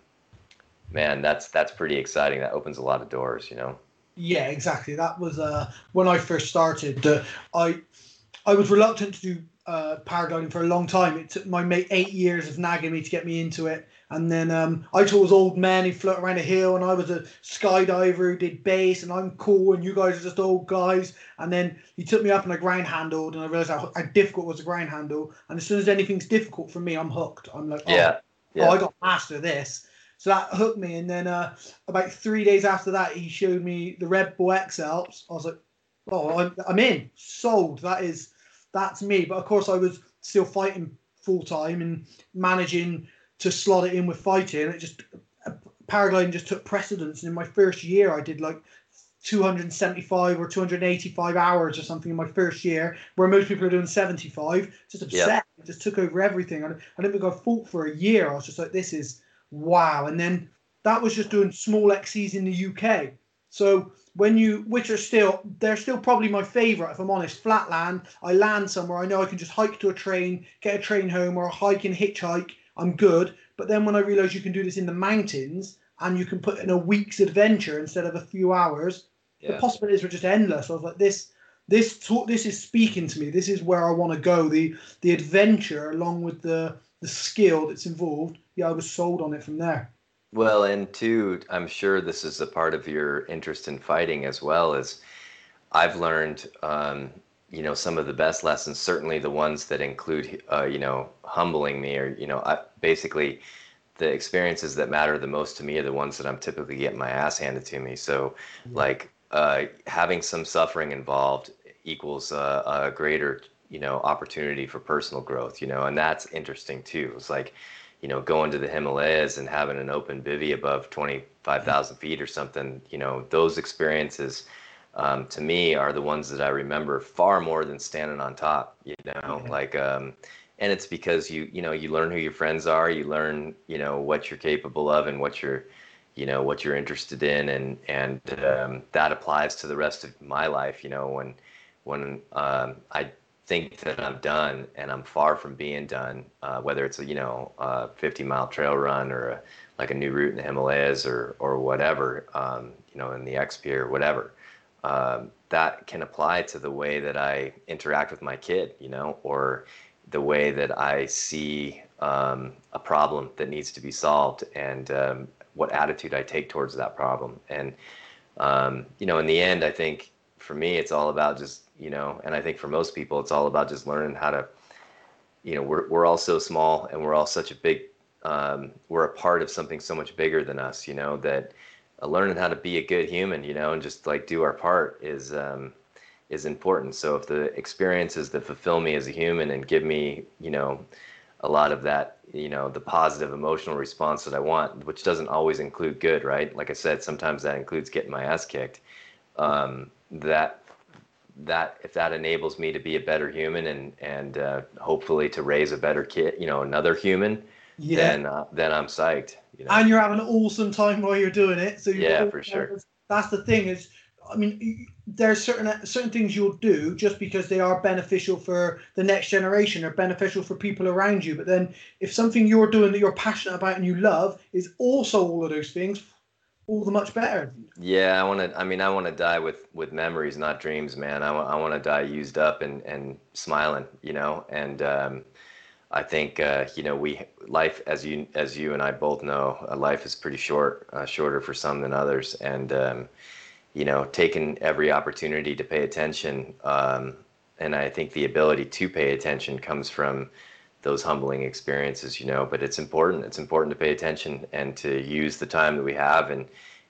man, that's that's pretty exciting. That opens a lot of doors, you know. Yeah, exactly. That was uh, when I first started. Uh, I I was reluctant to do uh, paragliding for a long time. It took my mate eight years of nagging me to get me into it. And then um, I told old men who float around a hill, and I was a skydiver who did base, and I'm cool, and you guys are just old guys. And then he took me up and I ground handled, and I realized how, how difficult was a ground handle. And as soon as anything's difficult for me, I'm hooked. I'm like, oh, yeah, yeah. oh I got master this. So that hooked me. And then uh, about three days after that, he showed me the Red Bull X Alps. I was like, oh, I'm, I'm in, sold. That is, that's me. But of course, I was still fighting full time and managing to slot it in with fighting. It just paragliding just took precedence. And in my first year, I did like 275 or 285 hours or something in my first year, where most people are doing 75. Just upset. Yep. It just took over everything. I, I didn't think I fought for a year. I was just like, this is wow. And then that was just doing small XCs in the UK. So when you, which are still, they're still probably my favourite, if I'm honest. Flatland, I land somewhere, I know I can just hike to a train, get a train home, or hike and hitchhike, I'm good. But then when I realized you can do this in the mountains and you can put in a week's adventure instead of a few hours, yeah. the possibilities were just endless. I was like, this, this, talk, this is speaking to me. This is where I want to go. The, the adventure along with the, the skill that's involved. Yeah, I was sold on it from there. Well, and two, I'm sure this is a part of your interest in fighting as well as I've learned, um, you know some of the best lessons certainly the ones that include uh, you know humbling me or you know I, basically the experiences that matter the most to me are the ones that i'm typically getting my ass handed to me. So mm-hmm. like uh, having some suffering involved equals a, a greater you know opportunity for personal growth you know and that's interesting too. It's like you know going to the himalayas and having an open bivy above 25000 feet or something you know those experiences um, to me are the ones that I remember far more than standing on top. You know, yeah. like, um, and it's because you you know you learn who your friends are, you learn you know what you're capable of and what you're you know what you're interested in and and um, that applies to the rest of my life you know when when um, i think that i'm done and i'm far from being done uh, whether it's a you know a 50 mile trail run or a, like a new route in the himalayas or or whatever um, you know in the xp or whatever um, that can apply to the way that i interact with my kid you know or the way that i see um, a problem that needs to be solved and um, what attitude I take towards that problem. And um, you know, in the end, I think for me, it's all about just you know, and I think for most people, it's all about just learning how to, you know, we're we're all so small and we're all such a big, um, we're a part of something so much bigger than us. You know that learning how to be a good human, you know, and just like do our part is. Um, is important. So if the experiences that fulfill me as a human and give me, you know, a lot of that you know the positive emotional response that i want which doesn't always include good right like i said sometimes that includes getting my ass kicked um, that that if that enables me to be a better human and and uh, hopefully to raise a better kid you know another human yeah. then uh, then i'm psyched you know? and you're having an awesome time while you're doing it so yeah for sure that's the thing is I mean, there's certain certain things you'll do just because they are beneficial for the next generation or beneficial for people around you. But then, if something you're doing that you're passionate about and you love is also all of those things, all the much better. Yeah, I want to. I mean, I want to die with with memories, not dreams, man. I want I want to die used up and and smiling, you know. And um, I think uh, you know we life as you as you and I both know, uh, life is pretty short, uh, shorter for some than others, and um, you know, taking every opportunity to pay attention. Um, and I think the ability to pay attention comes from those humbling experiences, you know. But it's important. It's important to pay attention and to use the time that we have and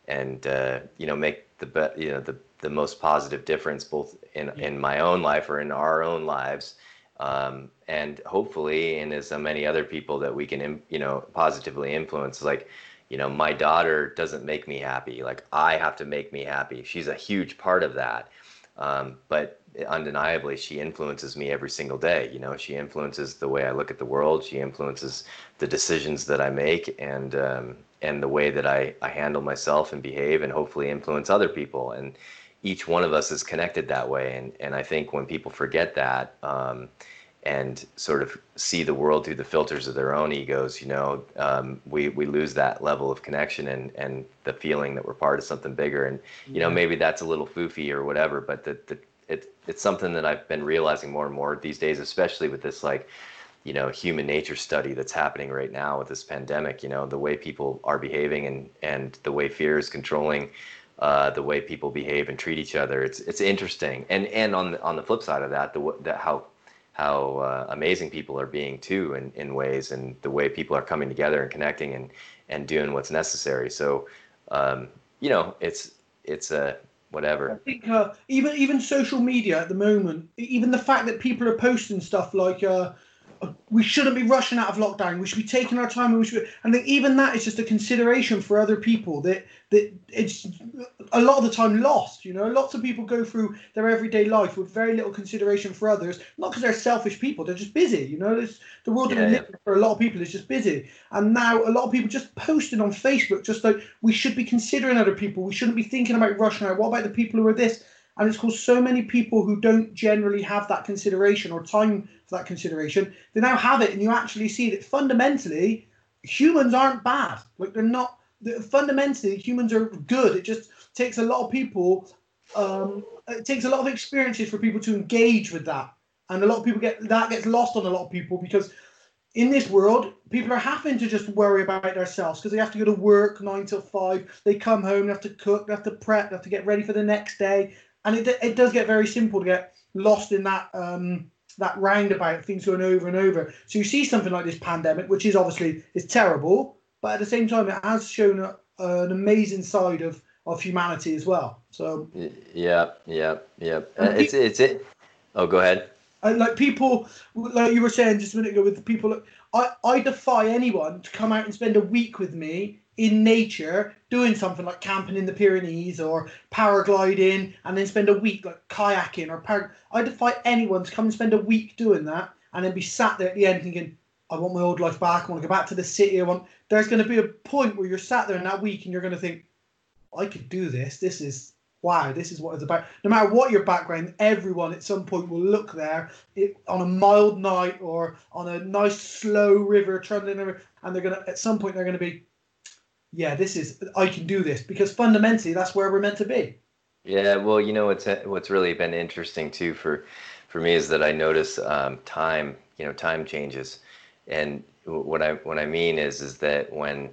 and uh, you know make the be- you know the the most positive difference both in in my own life or in our own lives. Um, and hopefully, in as many other people that we can, you know, positively influence. Like, you know my daughter doesn't make me happy. Like i have to make me happy. She's a huge part of that. Um, but undeniably she influences me every single day you know? She influences the way i look at the world. She influences the decisions that i make and um, and the way that I, I handle myself and behave and hopefully influence other people. And each one of us is connected that way. And and i think when people forget that um, and sort of see the world through the filters of their own egos, you know, um, we, we lose that level of connection and, and the feeling that we're part of something bigger. And, you know, maybe that's a little foofy or whatever, but the, the, it, it's something that I've been realizing more and more these days, especially with this, like, you know, human nature study that's happening right now with this pandemic, you know, the way people are behaving and, and the way fear is controlling uh, the way people behave and treat each other. It's, it's interesting. And, and on the, on the flip side of that, the, the how how uh, amazing people are being too in, in ways and the way people are coming together and connecting and, and doing what's necessary. So, um, you know, it's, it's a, whatever. I think uh, even even social media at the moment, even the fact that people are posting stuff like uh, we shouldn't be rushing out of lockdown. We should be taking our time. And we should. I think even that is just a consideration for other people that that it's a lot of the time lost. You know, lots of people go through their everyday life with very little consideration for others. Not because they're selfish people. They're just busy. You know, it's, the world yeah, yeah. for a lot of people is just busy. And now a lot of people just posting on Facebook, just like we should be considering other people. We shouldn't be thinking about rushing out. What about the people who are this? And it's caused so many people who don't generally have that consideration or time for that consideration. They now have it, and you actually see that fundamentally, humans aren't bad. Like they're not. Fundamentally, humans are good. It just takes a lot of people. Um, it takes a lot of experiences for people to engage with that, and a lot of people get that gets lost on a lot of people because in this world, people are having to just worry about themselves because they have to go to work nine till five. They come home, they have to cook, they have to prep, they have to get ready for the next day and it, it does get very simple to get lost in that um, that roundabout things going over and over. So you see something like this pandemic, which is obviously is terrible, but at the same time it has shown a, an amazing side of of humanity as well. So yeah, yeah, yeah. Uh, it's it's it. Oh, go ahead. And like people, like you were saying just a minute ago, with people, I I defy anyone to come out and spend a week with me in nature doing something like camping in the Pyrenees or paragliding and then spend a week like kayaking or par- I defy anyone to come and spend a week doing that and then be sat there at the end thinking, I want my old life back. I want to go back to the city. I want. There's going to be a point where you're sat there in that week and you're going to think, I could do this. This is wow. This is what it's about. No matter what your background, everyone at some point will look there it, on a mild night or on a nice slow river, trundling river, and they're gonna at some point they're going to be, yeah, this is I can do this because fundamentally that's where we're meant to be. Yeah, well, you know what's what's really been interesting too for for me is that I notice um, time. You know, time changes, and what I what I mean is is that when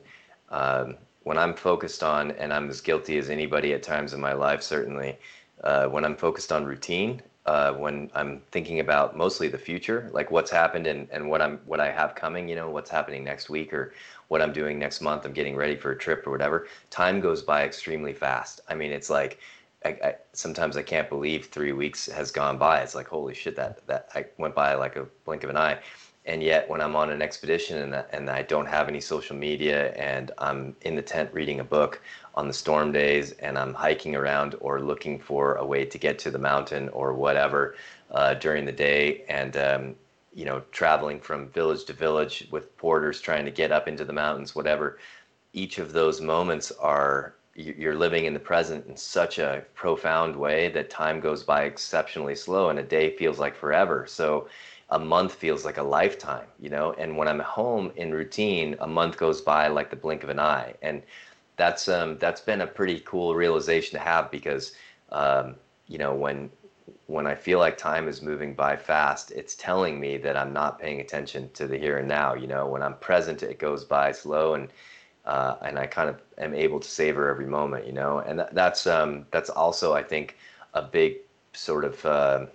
um, when I'm focused on, and I'm as guilty as anybody at times in my life, certainly, uh, when I'm focused on routine, uh, when I'm thinking about mostly the future, like what's happened and, and what I'm what I have coming, you know, what's happening next week or what I'm doing next month. I'm getting ready for a trip or whatever. Time goes by extremely fast. I mean, it's like I, I, sometimes I can't believe three weeks has gone by. It's like holy shit that that I went by like a blink of an eye. And yet, when I'm on an expedition and and I don't have any social media and I'm in the tent reading a book on the storm days and I'm hiking around or looking for a way to get to the mountain or whatever uh, during the day and um, you know traveling from village to village with porters trying to get up into the mountains, whatever. Each of those moments are you're living in the present in such a profound way that time goes by exceptionally slow and a day feels like forever. So a month feels like a lifetime, you know? And when I'm home in routine, a month goes by like the blink of an eye. And that's um that's been a pretty cool realization to have because um, you know, when when I feel like time is moving by fast, it's telling me that I'm not paying attention to the here and now. You know, when I'm present, it goes by slow and uh, and I kind of am able to savor every moment, you know. And that, that's um, that's also, I think, a big sort of uh,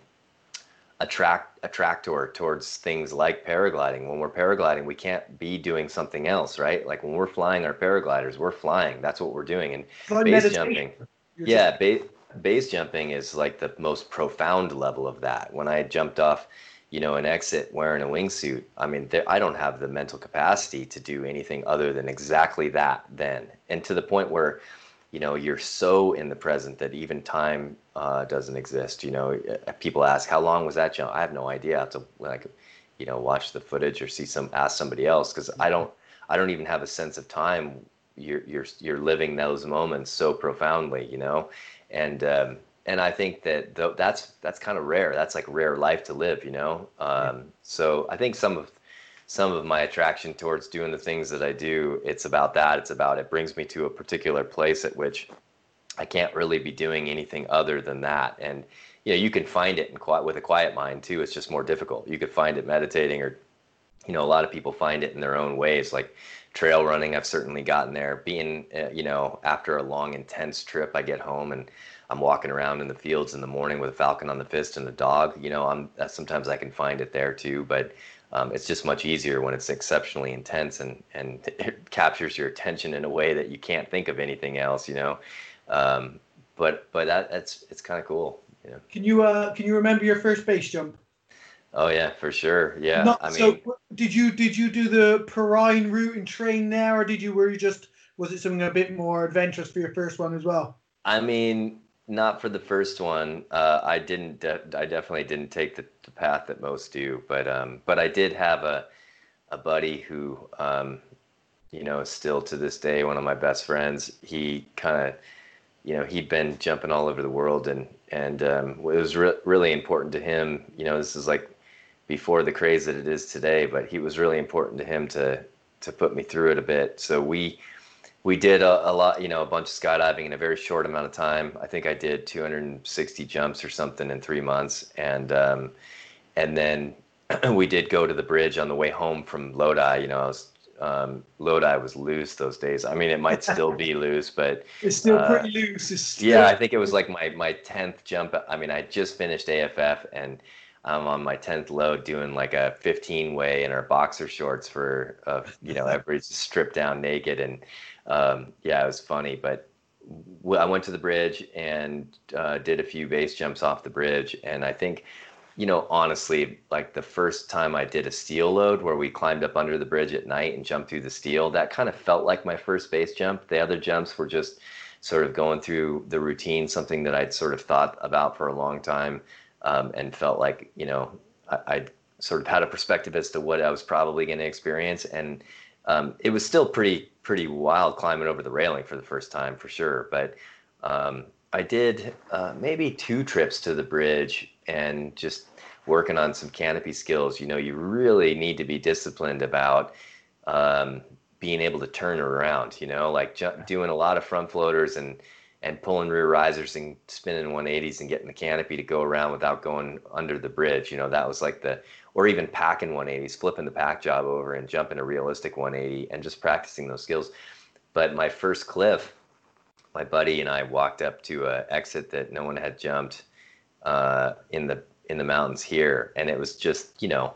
attract attractor towards things like paragliding. When we're paragliding, we can't be doing something else, right? Like when we're flying our paragliders, we're flying. That's what we're doing. And base meditation. jumping, yeah, base base jumping is like the most profound level of that. When I jumped off you know, an exit wearing a wingsuit. I mean, there, I don't have the mental capacity to do anything other than exactly that then. And to the point where, you know, you're so in the present that even time uh, doesn't exist. You know, uh, people ask, how long was that jump? I have no idea. I have to, like, you know, watch the footage or see some, ask somebody else because I don't, I don't even have a sense of time. You're, you're, you're living those moments so profoundly, you know, and, um, and I think that th- that's that's kind of rare. That's like rare life to live, you know. Um. So I think some of some of my attraction towards doing the things that I do, it's about that. It's about it brings me to a particular place at which I can't really be doing anything other than that. And you know, you can find it in quiet with a quiet mind too. It's just more difficult. You could find it meditating, or you know, a lot of people find it in their own ways. Like trail running, I've certainly gotten there. Being, uh, you know, after a long, intense trip, I get home and I'm walking around in the fields in the morning with a falcon on the fist and a dog. You know, I'm sometimes I can find it there too, but um, it's just much easier when it's exceptionally intense and and it captures your attention in a way that you can't think of anything else. You know, um, but but that, that's it's kind of cool. You know. Can you uh can you remember your first base jump? Oh yeah, for sure. Yeah. Not, I mean, so did you did you do the Perrine route and train there, or did you were you just was it something a bit more adventurous for your first one as well? I mean, not for the first one. Uh, I didn't. De- I definitely didn't take the, the, path that most do. But um, but I did have a a buddy who um, you know still to this day one of my best friends. He kind of you know he'd been jumping all over the world and and um, it was re- really important to him. You know this is like before the craze that it is today, but he was really important to him to to put me through it a bit. So we we did a, a, lot, you know, a bunch of skydiving in a very short amount of time. I think I did 260 jumps or something in three months, and um, and then we did go to the bridge on the way home from Lodi. You know, I was um, Lodi was loose those days. I mean, it might still be loose, but it's still uh, pretty loose. Still... Yeah, I think it was like my my tenth jump. I mean, I just finished AFF and. I'm on my 10th load doing like a 15 way in our boxer shorts for, uh, you know, every stripped down naked. And, um, yeah, it was funny. But I went to the bridge and uh, did a few base jumps off the bridge, and I think, you know, honestly, like the first time I did a steel load where we climbed up under the bridge at night and jumped through the steel, that kind of felt like my first base jump. The other jumps were just sort of going through the routine, something that I'd sort of thought about for a long time, um, and felt like, you know, I, I'd sort of had a perspective as to what I was probably going to experience, and um, it was still pretty pretty wild climbing over the railing for the first time for sure. But um, I did uh, maybe two trips to the bridge and just working on some canopy skills. You know, you really need to be disciplined about um, being able to turn around. You know, like ju- doing a lot of front floaters and and pulling rear risers and spinning 180s and getting the canopy to go around without going under the bridge. You know, that was like the or even packing 180s, flipping the pack job over and jumping a realistic 180 and just practicing those skills. But my first cliff, my buddy and I walked up to an exit that no one had jumped uh, in the in the mountains here, and it was just you know,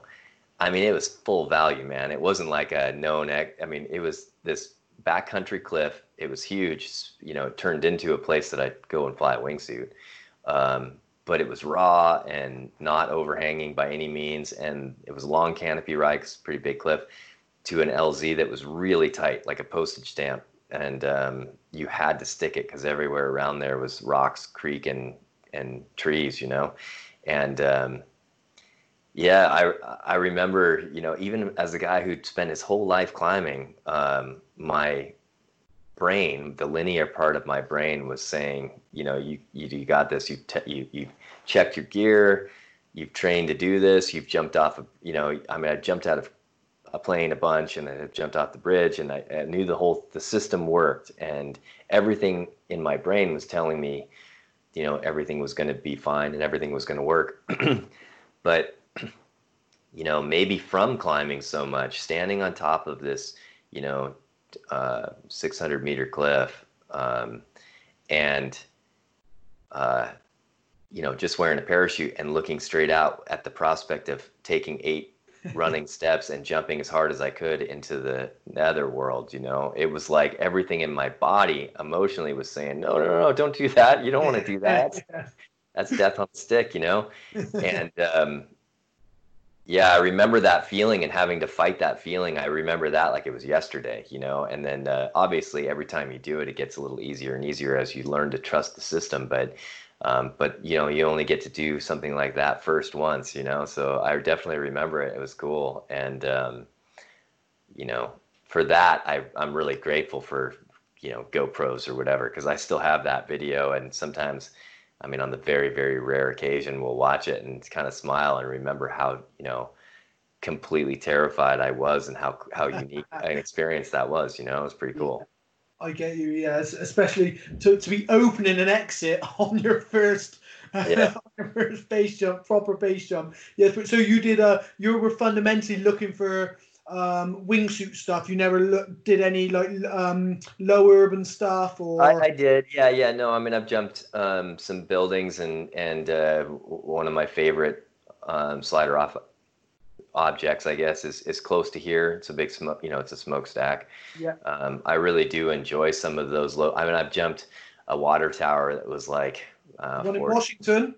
I mean, it was full value, man. It wasn't like a known. I mean, it was this backcountry cliff. It was huge. You know, it turned into a place that I'd go and fly a wingsuit. Um, but it was raw and not overhanging by any means. And it was a long canopy ride, cause pretty big cliff, to an LZ that was really tight, like a postage stamp. And um, you had to stick it because everywhere around there was rocks, creek, and and trees, you know. And um, yeah, I I remember, you know, even as a guy who'd spent his whole life climbing, um, my brain, the linear part of my brain was saying, you know, you you, you got this. You te- you you checked your gear. You've trained to do this. You've jumped off of, you know, I mean, I jumped out of a plane a bunch and I jumped off the bridge and I, I knew the whole the system worked and everything in my brain was telling me, you know, everything was going to be fine and everything was going to work. but you know, maybe from climbing so much, standing on top of this, you know, uh, 600 meter cliff um, and uh, you know just wearing a parachute and looking straight out at the prospect of taking eight running steps and jumping as hard as I could into the nether world. You know, it was like everything in my body emotionally was saying, no, no, no, don't do that. You don't want to do that. That's death on the stick, you know? And um, yeah, I remember that feeling and having to fight that feeling. I remember that like it was yesterday, you know. And then uh, obviously, every time you do it, it gets a little easier and easier as you learn to trust the system. But um, but you know, you only get to do something like that first once, you know. So I definitely remember it. It was cool, and um, you know, for that, I I'm really grateful for you know GoPros or whatever because I still have that video, and sometimes I mean, on the very, very rare occasion, we'll watch it and kind of smile and remember how, you know, completely terrified I was and how, how unique an experience that was. You know, it was pretty cool. I get you, yes, especially to, to be opening an exit on your first yeah. your first base jump, proper base jump. Yes, but so you did. Uh, you were fundamentally looking for um, wingsuit stuff? You never look, did any like um, low urban stuff, or I, I, did. Yeah, yeah. No, I mean I've jumped um, some buildings, and and uh, one of my favorite um, slider off objects, I guess, is is close to here. It's a big smoke. You know, it's a smokestack. Yeah. Um, I really do enjoy some of those low. I mean, I've jumped a water tower that was like. Uh, one in Washington.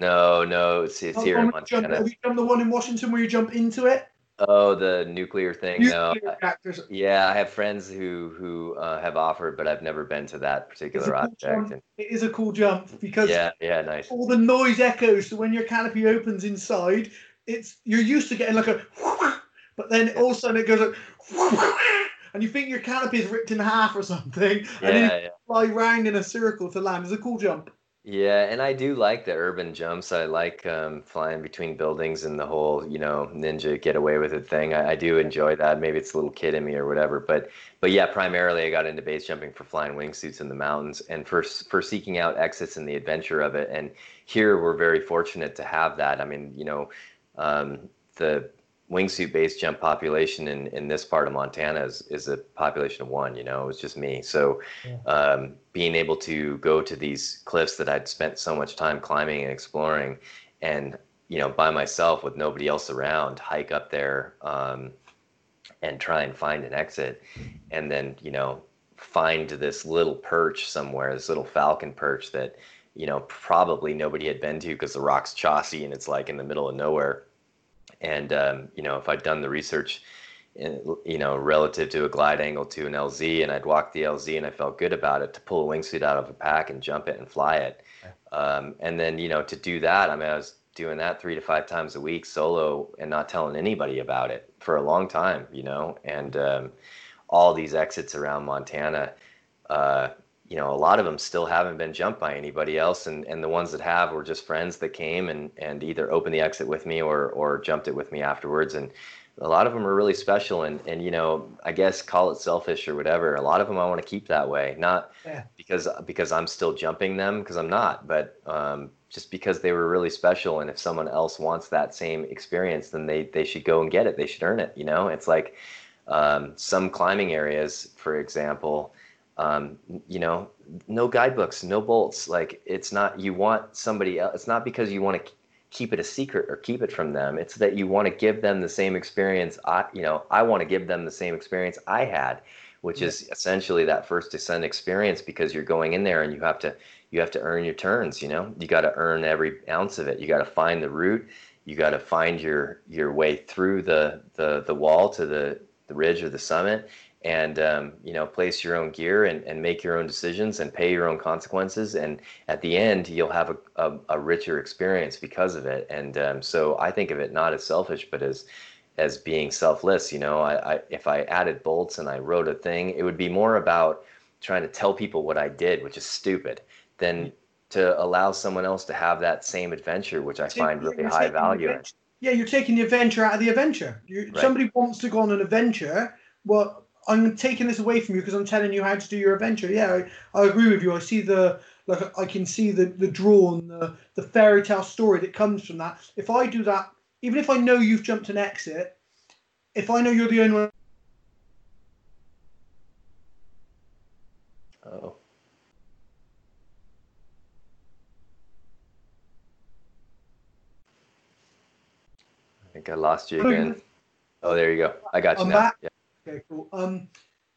No, no, it's, it's oh, here in Montana. Jump, have you done the one in Washington where you jump into it? Oh, the nuclear thing. Nuclear no, reactors. yeah, I have friends who who uh, have offered, but I've never been to that particular object. and, it is a cool jump because yeah, yeah, nice. All the noise echoes. So when your canopy opens inside, it's you're used to getting like a, but then all of a sudden it goes like, and you think your canopy is ripped in half or something, yeah, and then you yeah. fly round in a circle to land. It's a cool jump. Yeah, and I do like the urban jumps. I like um, flying between buildings and the whole, you know, ninja get away with it thing. I, I do enjoy that. Maybe it's a little kid in me or whatever, but but yeah, primarily I got into base jumping for flying wingsuits in the mountains and for for seeking out exits and the adventure of it. And here we're very fortunate to have that. I mean, you know, um, the wingsuit base jump population in, in this part of Montana is, is a population of one, you know, it was just me. So yeah. um, being able to go to these cliffs that I'd spent so much time climbing and exploring and, you know, by myself with nobody else around, hike up there um, and try and find an exit and then, you know, find this little perch somewhere, this little falcon perch that, you know, probably nobody had been to because the rock's chossy and it's like in the middle of nowhere and um, you know, if I'd done the research, in, you know, relative to a glide angle to an LZ, and I'd walked the LZ and I felt good about it, to pull a wingsuit out of a pack and jump it and fly it, um, and then you know, to do that, I mean, I was doing that three to five times a week solo and not telling anybody about it for a long time, you know, and um, all these exits around Montana. Uh, you know, a lot of them still haven't been jumped by anybody else, and, and the ones that have were just friends that came and, and either opened the exit with me or or jumped it with me afterwards. And a lot of them are really special, and and you know, I guess call it selfish or whatever. A lot of them I want to keep that way, not yeah. because because I'm still jumping them because I'm not, but um, just because they were really special. And if someone else wants that same experience, then they they should go and get it. They should earn it. You know, it's like um, some climbing areas, for example um, you know, no guidebooks, no bolts. Like it's not you want somebody else. It's not because you want to keep it a secret or keep it from them. It's that you want to give them the same experience. I, you know, I want to give them the same experience I had, which yeah. is essentially that first descent experience because you're going in there and you have to you have to earn your turns. You know, you got to earn every ounce of it. You got to find the route. You got to find your your way through the the the wall to the the ridge or the summit and um, you know place your own gear and, and make your own decisions and pay your own consequences. And at the end you'll have a, a, a richer experience because of it. And um, so i think of it not as selfish but as as being selfless. You know I, I if i added bolts and i wrote a thing it would be more about trying to tell people what i did which is stupid than to allow someone else to have that same adventure which i find really high value in. yeah you're taking the adventure out of the adventure. Right. somebody wants to go on an adventure well I'm taking this away from you because I'm telling you how to do your adventure. Yeah, I, I agree with you. I see the like I can see the the drawn the the fairy tale story that comes from that. If I do that, even if I know you've jumped an exit, if I know you're the only one. Oh. I think I lost you again. Oh, there you go. I got you I'm now. Back. Yeah. Okay, cool. Um,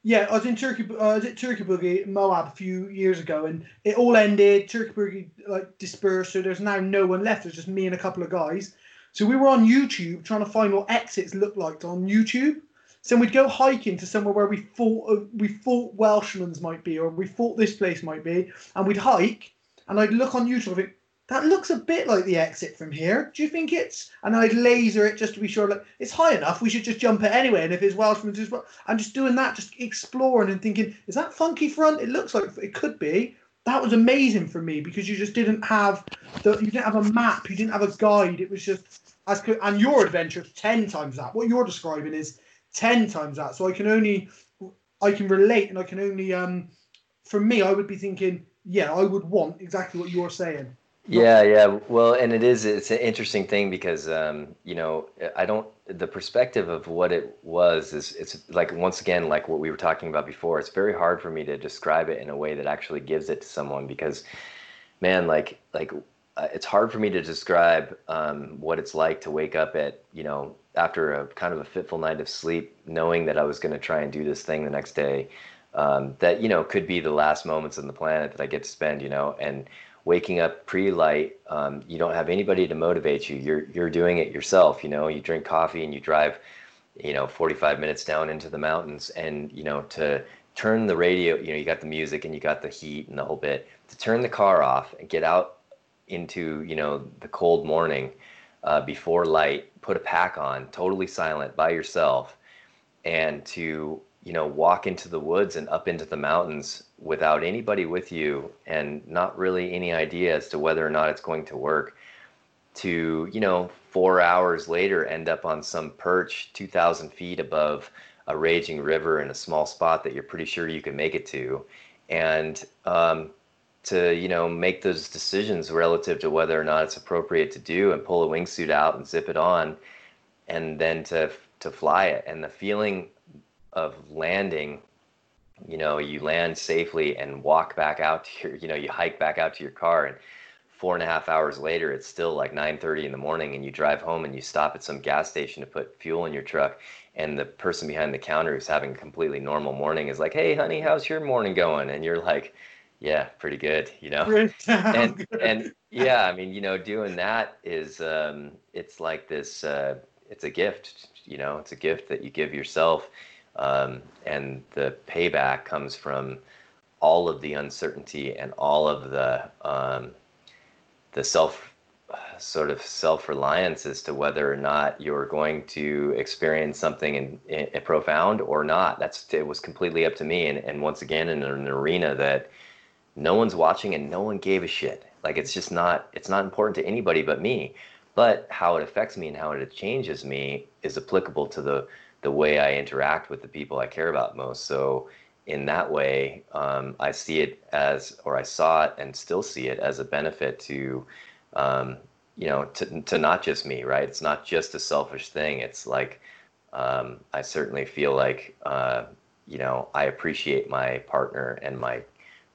yeah, I was in Turkey. Uh, I was at Turkey Boogie Moab a few years ago, and it all ended. Turkey Boogie like dispersed, so there's now no one left. There's just me and a couple of guys. So we were on YouTube trying to find what exits looked like on YouTube. So we'd go hiking to somewhere where we thought uh, we thought Welshman's might be, or we thought this place might be, and we'd hike. And I'd look on YouTube and think, that looks a bit like the exit from here. Do you think it's? And I'd laser it just to be sure. Like it's high enough. We should just jump it anyway. And if it's Welshman's well, I'm just doing that, just exploring and thinking, is that funky front? It looks like it could be. That was amazing for me because you just didn't have the, you didn't have a map, you didn't have a guide. It was just as good. And your adventure ten times that. What you're describing is ten times that. So I can only, I can relate, and I can only, um, for me, I would be thinking, yeah, I would want exactly what you're saying. Yeah, yeah. Well, and it is, it's an interesting thing because, um, you know, I don't, the perspective of what it was is, it's like, once again, like what we were talking about before, it's very hard for me to describe it in a way that actually gives it to someone because, man, like, like, uh, it's hard for me to describe um, what it's like to wake up at, you know, after a kind of a fitful night of sleep, knowing that I was going to try and do this thing the next day, um, that, you know, could be the last moments on the planet that I get to spend, you know, and, waking up pre-light um, you don't have anybody to motivate you. You're you're doing it yourself you know? You drink coffee and you drive you know 45 minutes down into the mountains and you know to turn the radio you know you got the music and you got the heat and the whole bit to turn the car off and get out into you know the cold morning uh, before light put a pack on totally silent by yourself and to you know walk into the woods and up into the mountains without anybody with you and not really any idea as to whether or not it's going to work to you know four hours later end up on some perch 2000 feet above a raging river in a small spot that you're pretty sure you can make it to. And um, to you know make those decisions relative to whether or not it's appropriate to do and pull a wingsuit out and zip it on and then to to fly it. And the feeling of landing you know you land safely and walk back out to your you know you hike back out to your car and four and a half hours later it's still like 9.30 in the morning and you drive home and you stop at some gas station to put fuel in your truck and the person behind the counter who's having a completely normal morning is like hey honey how's your morning going? And you're like yeah pretty good you know? And and yeah i mean you know doing that is um it's like this uh it's a gift you know? It's a gift that you give yourself um, and the payback comes from all of the uncertainty and all of the um, the self sort of self-reliance as to whether or not you're going to experience something in, in, in, profound or not. That's it was completely up to me. And, and once again, in an arena that no one's watching and no one gave a shit. Like it's just not it's not important to anybody but me. But how it affects me and how it changes me is applicable to the the way I interact with the people I care about most. So in that way, um, I see it as, or I saw it and still see it as a benefit to, um, you know, to, to not just me, right? It's not just a selfish thing. It's like, um, I certainly feel like, uh, you know, I appreciate my partner and my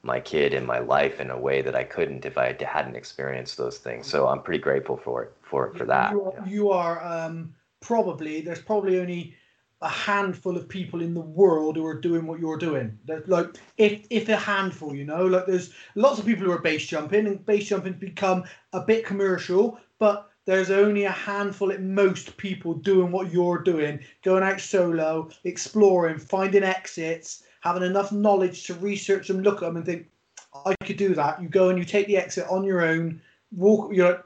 my kid and my life in a way that I couldn't if I hadn't experienced those things. So I'm pretty grateful for it for for that. You are, you are um, probably there's probably only a handful of people in the world who are doing what you're doing. Like if if a handful, you know, like there's lots of people who are base jumping and base jumping become a bit commercial, but there's only a handful at most people doing what you're doing, going out solo, exploring, finding exits, having enough knowledge to research them, look at them, and think, I could do that. You go and you take the exit on your own, walk, you know,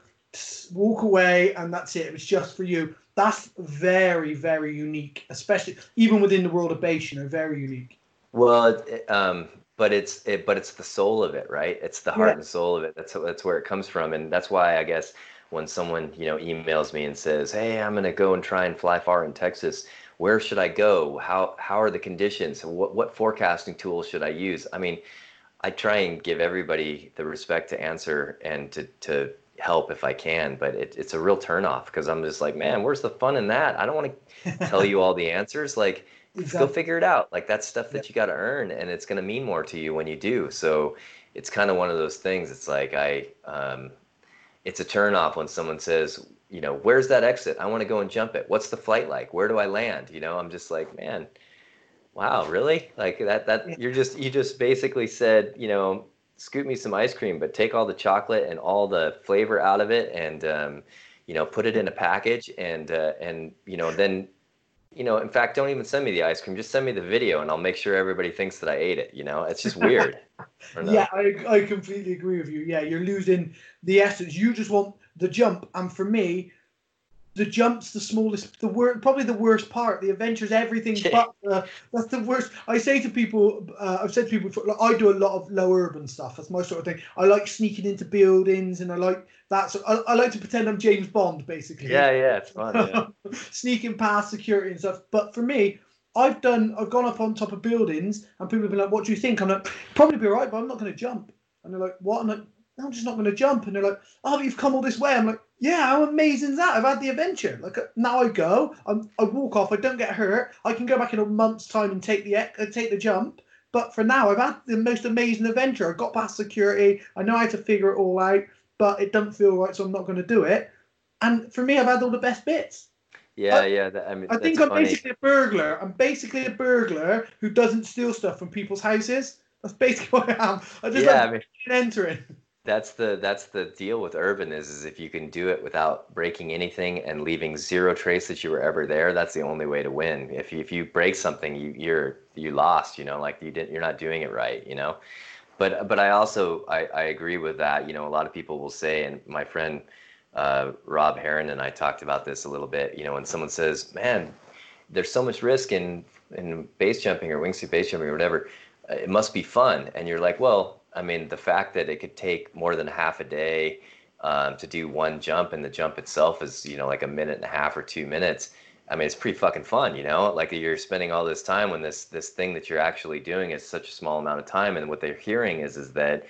walk away, and that's it. It's just for you that's very very unique especially even within the world of base you know very unique. Well it, um but it's it but it's the soul of it right? It's the heart yeah. and soul of it. That's that's where it comes from. And that's why i guess when someone you know emails me and says hey i'm going to go and try and fly far in texas. Where should i go? How how are the conditions? What what forecasting tools should i use? I mean i try and give everybody the respect to answer and to to help if I can, but it, it's a real turnoff because I'm just like, man, where's the fun in that? I don't want to tell you all the answers. Like, exactly. go figure it out. Like that's stuff that you got to earn, and it's going to mean more to you when you do. So it's kind of one of those things. It's like I, um, it's a turnoff when someone says, you know, where's that exit? I want to go and jump it. What's the flight like? Where do I land? You know, I'm just like, man, wow, really? Like that? That you're just you just basically said, you know, scoop me some ice cream, but take all the chocolate and all the flavor out of it, and um, you know, put it in a package, and uh, and you know, then you know, in fact, don't even send me the ice cream. Just send me the video, and I'll make sure everybody thinks that I ate it. You know, it's just weird. yeah, I I completely agree with you. Yeah, you're losing the essence. You just want the jump, and for me, the jumps the smallest the worst probably the worst part the adventures everything but the, that's the worst. I say to people uh, i've said to people like, i do a lot of low urban stuff that's my sort of thing. I like sneaking into buildings and i like that so I, I like to pretend i'm james bond basically. Yeah yeah it's fun yeah. sneaking past security and stuff but for me i've done i've gone up on top of buildings and people have been like what do you think? I'm like probably be right but i'm not going to jump. And they're like what? I'm like I'm just not going to jump. And they're like, oh, you've come all this way. I'm like, yeah, how amazing is that? I've had the adventure. Like uh, now I go, I'm, I walk off, I don't get hurt. I can go back in a month's time and take the uh, take the jump. But for now, I've had the most amazing adventure. I got past security. I know how to figure it all out, but it doesn't feel right, so I'm not going to do it. And for me, I've had all the best bits. Yeah, I, yeah. That, I mean, I think I'm funny. basically a burglar. I'm basically a burglar who doesn't steal stuff from people's houses. That's basically what I am. I just yeah, like I mean, entering that's the that's the deal with urban is is if you can do it without breaking anything and leaving zero trace that you were ever there that's the only way to win. If you, if you break something you you're you lost you know like you didn't you're not doing it right you know? But but i also i i agree with that you know a lot of people will say and my friend uh, rob heron and i talked about this a little bit you know when someone says man there's so much risk in in base jumping or wingsuit base jumping or whatever it must be fun. And you're like well I mean, the fact that it could take more than half a day um, to do one jump, and the jump itself is, you know, like a minute and a half or two minutes. I mean, it's pretty fucking fun, you know. Like you're spending all this time when this this thing that you're actually doing is such a small amount of time, and what they're hearing is is that,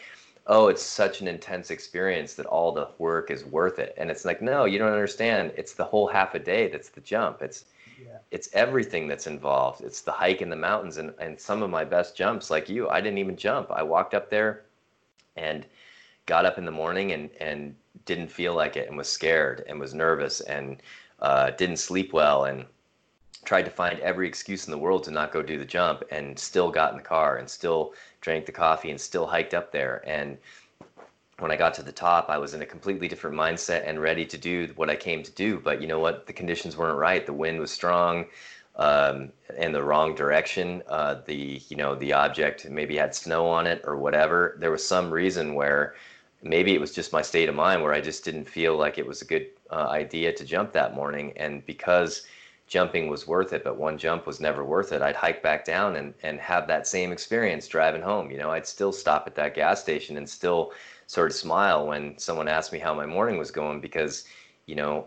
oh, it's such an intense experience that all the work is worth it. And it's like, no, you don't understand. It's the whole half a day that's the jump. It's yeah. it's everything that's involved. It's the hike in the mountains and, and some of my best jumps, like you, I didn't even jump. I walked up there and got up in the morning and, and didn't feel like it and was scared and was nervous and uh, didn't sleep well and tried to find every excuse in the world to not go do the jump and still got in the car and still drank the coffee and still hiked up there and when I got to the top, I was in a completely different mindset and ready to do what I came to do. But you know what? The conditions weren't right. The wind was strong, um, in the wrong direction. Uh, the you know the object maybe had snow on it or whatever. There was some reason where maybe it was just my state of mind where I just didn't feel like it was a good uh, idea to jump that morning. And because jumping was worth it, but one jump was never worth it, I'd hike back down and, and have that same experience driving home. You know, I'd still stop at that gas station and still sort of smile when someone asked me how my morning was going because, you know,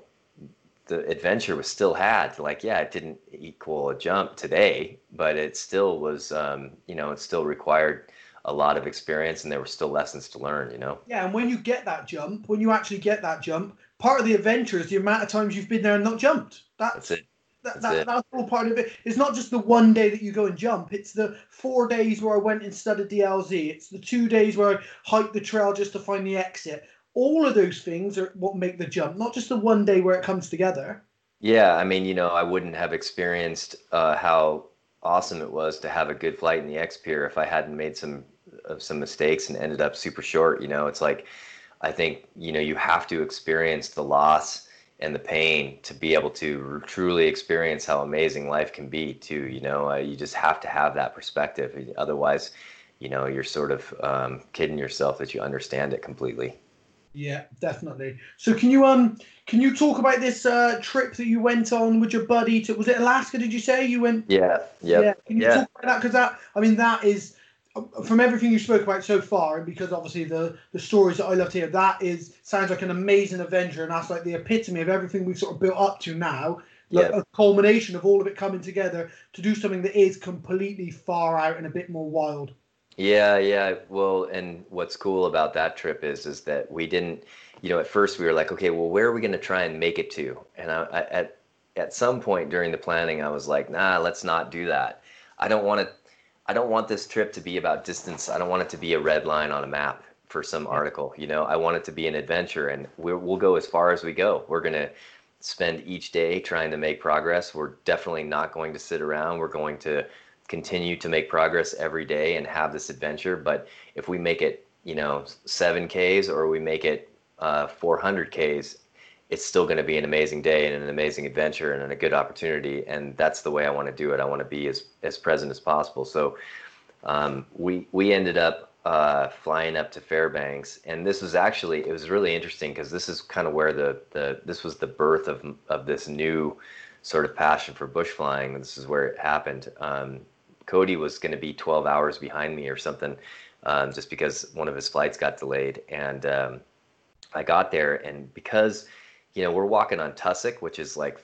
the adventure was still had like yeah it didn't equal a jump today but it still was um, you know it still required a lot of experience and there were still lessons to learn, you know? Yeah, and when you get that jump, when you actually get that jump, part of the adventure is the amount of times you've been there and not jumped. That's, that's it. That, that's, that, that's all part of it. It's not just the one day that you go and jump. It's the four days where I went and studied DLZ. It's the two days where I hiked the trail just to find the exit. All of those things are what make the jump, not just the one day where it comes together. Yeah, I mean, you know, I wouldn't have experienced uh, how awesome it was to have a good flight in the X-Pyr if I hadn't made some of some mistakes and ended up super short. You know, it's like I think you know you have to experience the loss and the pain to be able to truly experience how amazing life can be. Too, you know, uh, you just have to have that perspective. Otherwise, you know, you're sort of um, kidding yourself that you understand it completely. Yeah, definitely. So can you um can you talk about this uh, trip that you went on with your buddy to was it Alaska? Did you say you went? Yeah, yep. yeah. Can you yeah. talk about that? Because that I mean that is from everything you spoke about so far, and because obviously the the stories that I love to hear, that is sounds like an amazing adventure, and that's like the epitome of everything we've sort of built up to now. Like a culmination of all of it coming together to do something that is completely far out and a bit more wild. Yeah, yeah. Well, and what's cool about that trip is is that we didn't, you know, at first we were like, okay, well, where are we going to try and make it to? And I, I, at at some point during the planning, I was like, nah, let's not do that. I don't want to I don't want this trip to be about distance. I don't want it to be a red line on a map for some article. You know, I want it to be an adventure, and we will go as far as we go. We're gonna spend each day trying to make progress. We're definitely not going to sit around. We're going to continue to make progress every day and have this adventure. But if we make it, you know, seven Ks or we make it uh, 400 Ks, it's still going to be an amazing day and an amazing adventure and a good opportunity. And that's the way I want to do it. I want to be as, as present as possible. So um, we, we ended up uh, flying up to Fairbanks. And this was actually, it was really interesting because this is kind of where the, the, this was the birth of, of this new sort of passion for bush flying. This is where it happened. Um, Cody was going to be 12 hours behind me or something um, just because one of his flights got delayed. And um, I got there and because you know, we're walking on tussock, which is like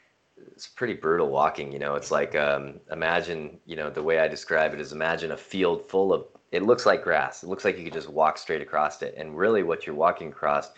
it's pretty brutal walking. You know, it's like um, imagine, you know, the way I describe it is imagine a field full of. It looks like grass. It looks like you could just walk straight across it, and really, what you're walking across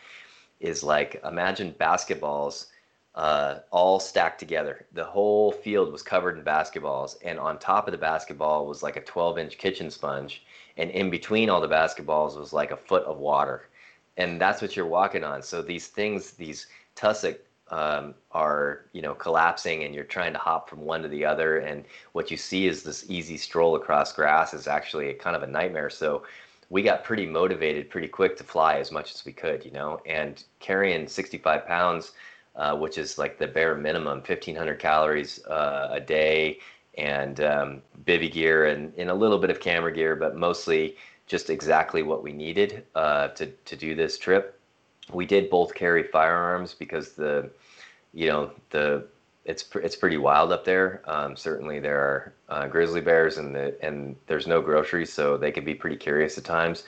is like imagine basketballs uh, all stacked together. The whole field was covered in basketballs, and on top of the basketball was like a 12 inch kitchen sponge, and in between all the basketballs was like a foot of water. And that's what you're walking on. So these things, these tussock um, are you know collapsing and you're trying to hop from one to the other and what you see is this easy stroll across grass is actually a kind of a nightmare. So we got pretty motivated pretty quick to fly as much as we could you know and carrying 65 pounds uh, which is like the bare minimum 1500 calories uh, a day and um, bivy gear and, and a little bit of camera gear but mostly just exactly what we needed uh, to, to do this trip we did both carry firearms because the you know the it's it's pretty wild up there. Um, certainly there are uh, grizzly bears and the and there's no groceries, so they can be pretty curious at times.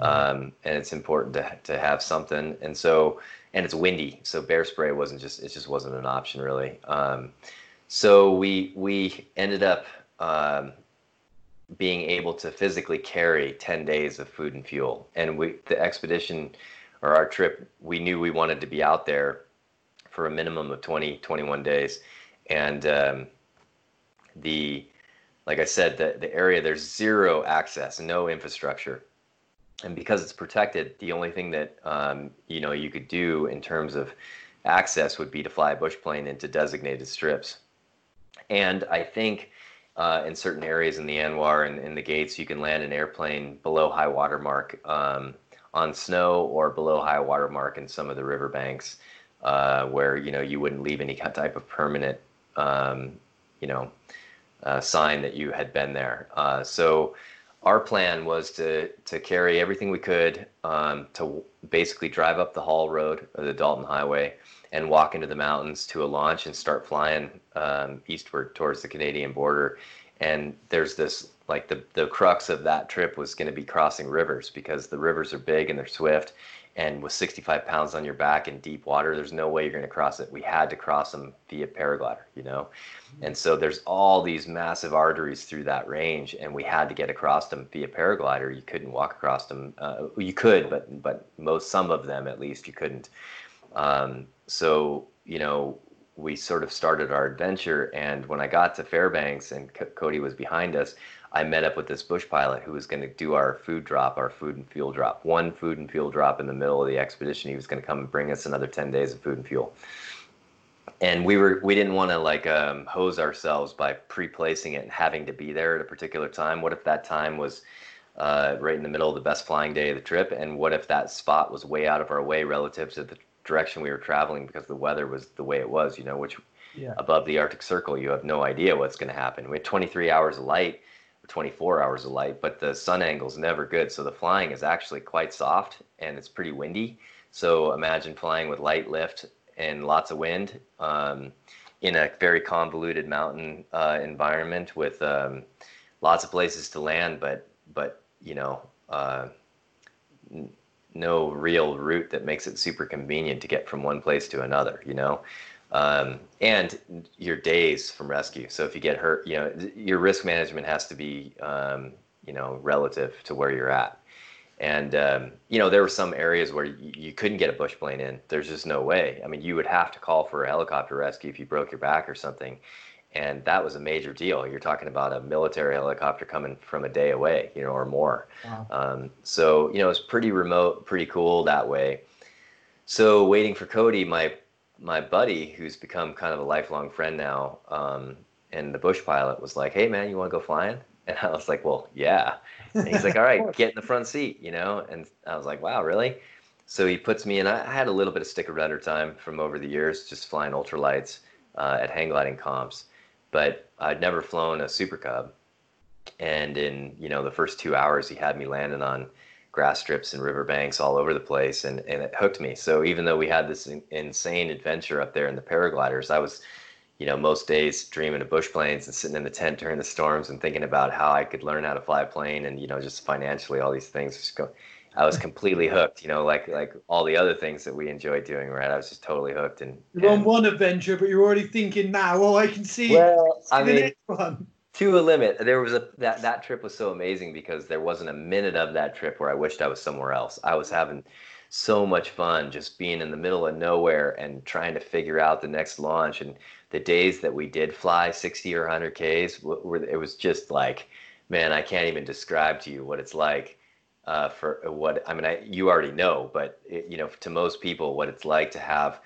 Um, and it's important to to have something. And so and it's windy, so bear spray wasn't just it just wasn't an option really. Um, so we we ended up um, being able to physically carry 10 days of food and fuel, and we the expedition or our trip, we knew we wanted to be out there for a minimum of 20, 21 days. And um, the, like I said, the, the area, there's zero access, no infrastructure. And because it's protected, the only thing that, um, you know, you could do in terms of access would be to fly a bush plane into designated strips. And I think uh, in certain areas in the ANWR and in the gates, you can land an airplane below high water mark. Um, on snow or below high water mark in some of the riverbanks uh, where you know you wouldn't leave any type of permanent um, you know uh, sign that you had been there. Uh, so our plan was to to carry everything we could um, to basically drive up the Haul Road or the Dalton Highway and walk into the mountains to a launch and start flying um, eastward towards the Canadian border. And there's this like the the crux of that trip was going to be crossing rivers because the rivers are big and they're swift. And with 65 pounds on your back in deep water there's no way you're going to cross it. We had to cross them via paraglider you know? And so there's all these massive arteries through that range and we had to get across them via paraglider. You couldn't walk across them uh, you could but but most some of them at least you couldn't. Um, so you know we sort of started our adventure and when i got to fairbanks and C- cody was behind us I met up with this bush pilot who was going to do our food drop, our food and fuel drop. One food and fuel drop in the middle of the expedition. He was going to come and bring us another 10 days of food and fuel. And we were we didn't want to like um, hose ourselves by pre-placing it and having to be there at a particular time. What if that time was uh, right in the middle of the best flying day of the trip? And what if that spot was way out of our way relative to the direction we were traveling because the weather was the way it was? You know, which yeah. above the Arctic Circle, you have no idea what's going to happen. We had 23 hours of light 24 hours of light, but the sun angle is never good. So the flying is actually quite soft and it's pretty windy. So imagine flying with light lift and lots of wind um, in a very convoluted mountain uh, environment with um, lots of places to land, but but you know uh, n- no real route that makes it super convenient to get from one place to another. You know, um, and your days from rescue. So if you get hurt, you know your risk management has to be um, you know relative to where you're at. And um, you know there were some areas where you, you, couldn't get a bush plane in. There's just no way. I mean, you would have to call for a helicopter rescue if you broke your back or something, and that was a major deal. You're talking about a military helicopter coming from a day away, you know, or more. Wow. Um, so you know it's pretty remote, pretty cool that way. So waiting for Cody, my my buddy, who's become kind of a lifelong friend now, um, and the bush pilot was like, "Hey, man, you want to go flying?" And I was like, "Well, yeah." And he's like, "All right, get in the front seat," you know. And I was like, "Wow, really?" So he puts me in. I had a little bit of sticker rudder time from over the years, just flying ultralights uh, at hang gliding comps, but I'd never flown a Super Cub. And in you know the first two hours, he had me landing on grass strips and riverbanks all over the place, and, and it hooked me. So even though we had this in, insane adventure up there in the paragliders, I was, you know, most days dreaming of bush planes and sitting in the tent during the storms and thinking about how I could learn how to fly a plane and you know just financially all these things. Just go, I was completely hooked, you know, like like all the other things that we enjoyed doing, right? I was just totally hooked. And you're and, on one adventure, but you're already thinking now. Oh, I can see. Well, I mean, to a limit. There was a that that trip was so amazing because there wasn't a minute of that trip where I wished I was somewhere else. I was having so much fun just being in the middle of nowhere and trying to figure out the next launch and the days that we did fly 60 or 100 Ks it was just like man I can't even describe to you what it's like uh, for what I mean I, you already know but it, you know to most people what it's like to have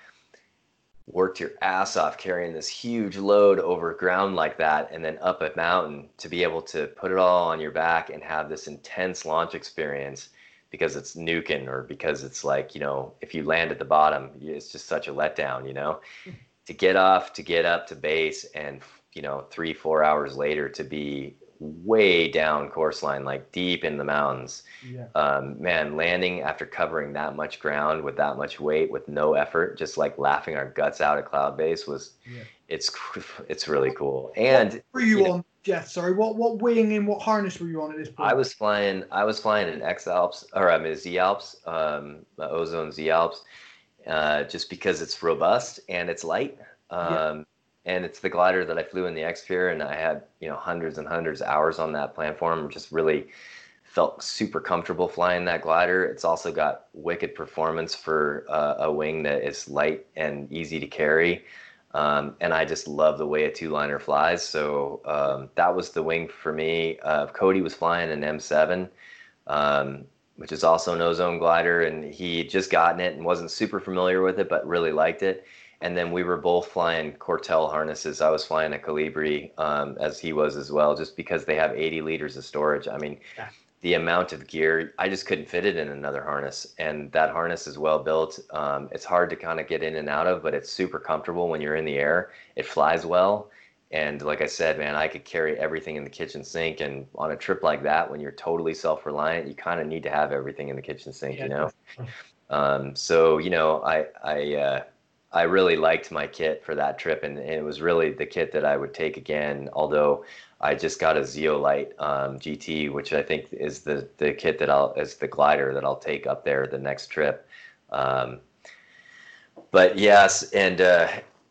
worked your ass off carrying this huge load over ground like that and then up a mountain to be able to put it all on your back and have this intense launch experience because it's nuking or because it's like you know if you land at the bottom it's just such a letdown you know? To get off to get up to base and you know three four hours later to be way down course line, like deep in the mountains. Yeah. Um, man, landing after covering that much ground with that much weight with no effort, just like laughing our guts out at cloud base was, yeah. it's it's really cool. And what were you, you on, know, Jeff? Sorry, what what wing and what harness were you on at this point? I was flying. I was flying an X Alps or I mean Z Alps, um, Ozone Z Alps, uh, just because it's robust and it's light. Um, yeah and it's the glider that I flew in the X-Pyr, and I had you know hundreds and hundreds of hours on that platform. Just really felt super comfortable flying that glider. It's also got wicked performance for uh, a wing that is light and easy to carry. Um, and I just love the way a two liner flies. So um, that was the wing for me. Uh, Cody was flying an M7, um, which is also an ozone glider, and he had just gotten it and wasn't super familiar with it, but really liked it and then we were both flying Kortel harnesses. I was flying a Kolibri um, as he was as well, just because they have 80 liters of storage. I mean, yeah. the amount of gear, I just couldn't fit it in another harness. And that harness is well built. Um, it's hard to kind of get in and out of, but it's super comfortable when you're in the air. It flies well. And like I said, man, I could carry everything in the kitchen sink. And on a trip like that, when you're totally self reliant, you kind of need to have everything in the kitchen sink, yeah. you know? Um, so, you know, I, I, uh, I really liked my kit for that trip, and, and, it was really the kit that I would take again. Although I just got a Zeolite um, GT, which I think is the the kit that I'll is the glider that I'll take up there the next trip. Um, but yes, and uh,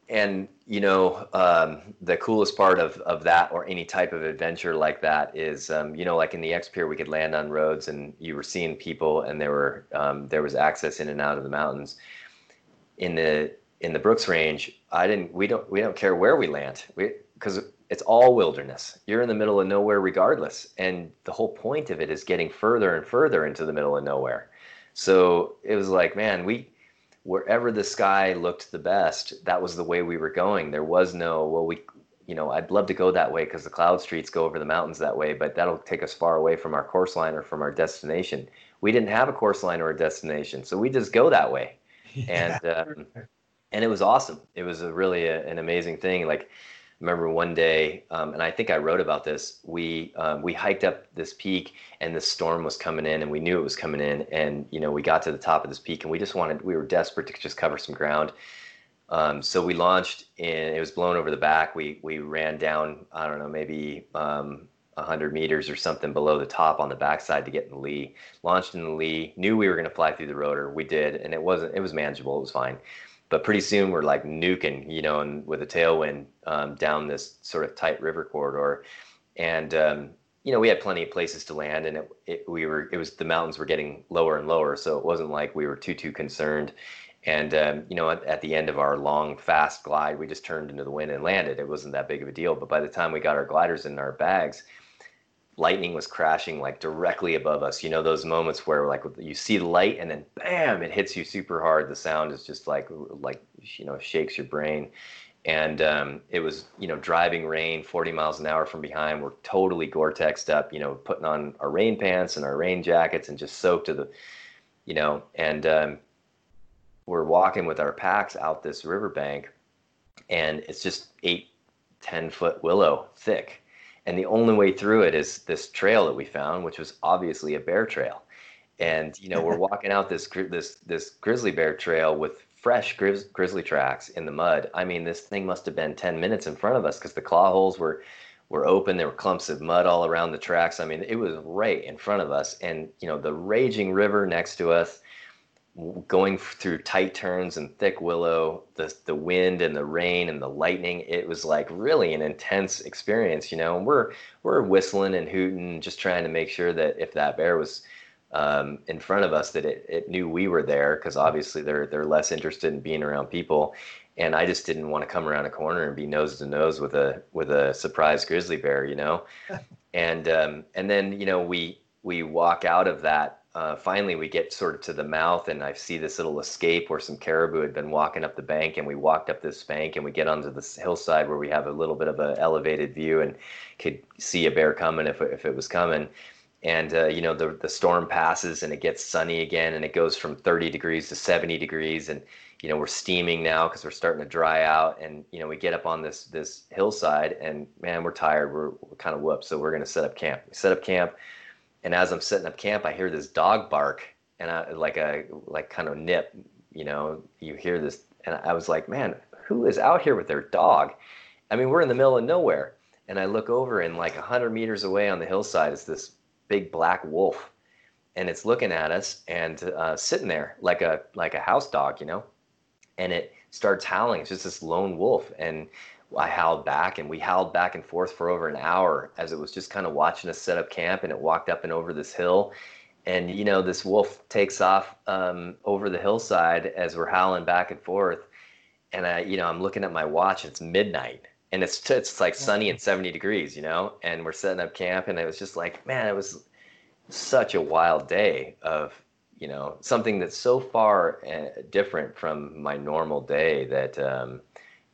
and you know um, the coolest part of of that or any type of adventure like that is um, you know like in the X-Pyr we could land on roads and you were seeing people and there were um, there was access in and out of the mountains. In the in the Brooks Range, I didn't. We don't. We don't care where we land. We because it's all wilderness. You're in the middle of nowhere regardless, and the whole point of it is getting further and further into the middle of nowhere. So it was like, man, we wherever the sky looked the best, that was the way we were going. There was no, well, we, you know, I'd love to go that way because the cloud streets go over the mountains that way, but that'll take us far away from our course line or from our destination. We didn't have a course line or a destination, so we just go that way. Yeah. And um, and it was awesome. It was a really a, an amazing thing. Like, remember one day, um, and I think I wrote about this. We um, we hiked up this peak, and the storm was coming in, and we knew it was coming in. And you know, we got to the top of this peak, and we just wanted, we were desperate to just cover some ground. Um, so we launched, and it was blown over the back. We we ran down, I don't know, maybe um, 100 meters or something below the top on the backside to get in the lee. Launched in the lee, knew we were going to fly through the rotor. We did, and it wasn't. It was manageable. It was fine but pretty soon we're like nuking, you know, and with a tailwind um, down this sort of tight river corridor, and um, you know we had plenty of places to land, and it, it, we were it was the mountains were getting lower and lower, so it wasn't like we were too too concerned. And um, you know, at, at, the end of our long fast glide, we just turned into the wind and landed. It wasn't that big of a deal. But by the time we got our gliders in our bags, lightning was crashing like directly above us. You know those moments where like you see the light and then bam, it hits you super hard. The sound is just like like you know shakes your brain. And um, it was you know driving rain, 40 miles an hour from behind. We're totally Gore-Texed up, you know, putting on our rain pants and our rain jackets and just soaked to the, you know, and um, we're walking with our packs out this riverbank, and it's just eight, ten foot willow thick and the only way through it is this trail that we found, which was obviously a bear trail. And you know, we're walking out this this this grizzly bear trail with fresh grizz, grizzly tracks in the mud. I mean, this thing must have been 10 minutes in front of us because the claw holes were were open. There were clumps of mud all around the tracks. I mean, it was right in front of us, and you know, the raging river next to us going through tight turns and thick willow, the the wind and the rain and the lightning, it was like really an intense experience, you know. And we're we're whistling and hooting, just trying to make sure that if that bear was um, in front of us, that it, it knew we were there, because obviously they're they're less interested in being around people. And I just didn't want to come around a corner and be nose to nose with a with a surprise grizzly bear, you know. and um, and then you know we we walk out of that uh, finally we get sort of to the mouth and I see this little escape where some caribou had been walking up the bank and we walked up this bank and we get onto this hillside where we have a little bit of an elevated view and could see a bear coming if, if it was coming. And, uh, you know, the, the storm passes and it gets sunny again and it goes from 30 degrees to 70 degrees. And, you know, we're steaming now because we're starting to dry out. And, you know, we get up on this, this hillside and man, we're tired. We're, we're kind of whooped. So we're going to set up camp. We set up camp and as I'm setting up camp, I hear this dog bark and I like a like kind of nip, you know, you hear this and I was like, man, who is out here with their dog? I mean, we're in the middle of nowhere. And I look over and like a hundred meters away on the hillside is this big black wolf. And it's looking at us and uh, sitting there like a like a house dog, you know. And it starts howling. It's just this lone wolf. And I howled back and we howled back and forth for over an hour as it was just kind of watching us set up camp and it walked up and over this hill. And, you know, this wolf takes off um, over the hillside as we're howling back and forth. And I, you know, I'm looking at my watch, it's midnight and it's, it's like sunny and 70 degrees, you know, and we're setting up camp. And it was just like, man, it was such a wild day of, you know, something that's so far uh, different from my normal day that, um,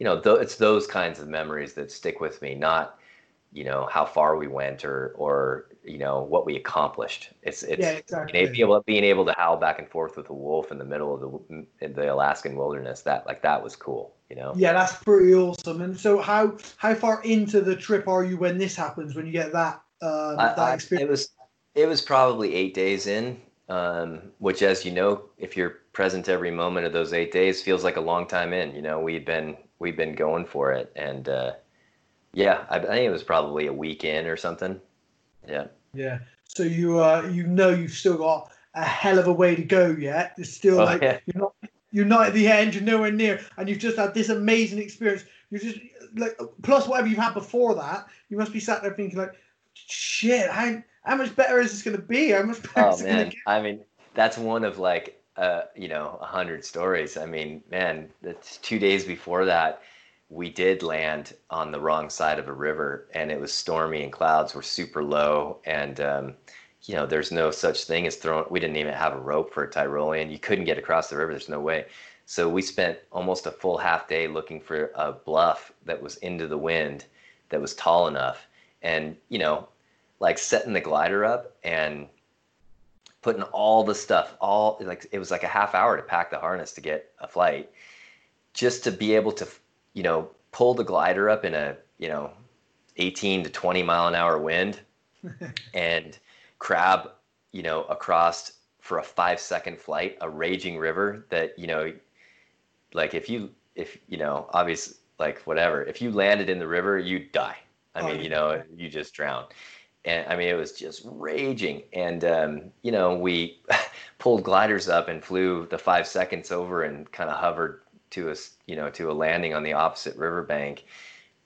you know, th- it's those kinds of memories that stick with me, not, you know, how far we went or, or, you know what we accomplished. It's it's Yeah, exactly. being able being able to howl back and forth with a wolf in the middle of the in the Alaskan wilderness. That like that was cool. You know. Yeah, that's pretty awesome. And so, how how far into the trip are you when this happens? When you get that um, I, that I, experience? it was it was probably eight days in, um, which, as you know, if you're present every moment of those eight days, feels like a long time in. You know, we'd been we'd been going for it, and uh, yeah, I, I think it was probably a week in or something. Yeah. Yeah. So you uh you know you've still got a hell of a way to go yet. It's still Oh, like yeah. you're not you're not at the end, you're nowhere near, and you've just had this amazing experience. You're just like plus whatever you've had before that, you must be sat there thinking like, shit, how how much better is this gonna be? How much better Oh is it gonna man, get? I mean, that's one of like uh, you know, a hundred stories. I mean, man, that's two days before that, we did land on the wrong side of a river, and it was stormy, and clouds were super low, and um, you know, there's no such thing as throwing. We didn't even have a rope for a Tyrolean. You couldn't get across the river. There's no way. So we spent almost a full half day looking for a bluff that was into the wind, that was tall enough, and you know, like setting the glider up and putting all the stuff all like it was like a half hour to pack the harness to get a flight just to be able to you know pull the glider up in a you know 18 to 20 mile an hour wind and crab you know across for a five second flight a raging river that you know like if you if you know obviously, like whatever if you landed in the river you'd die. I Oh, mean you know you just drown and I mean it was just raging. And um, you know, we pulled gliders up and flew the five seconds over and kind of hovered to us, you know, to a landing on the opposite riverbank,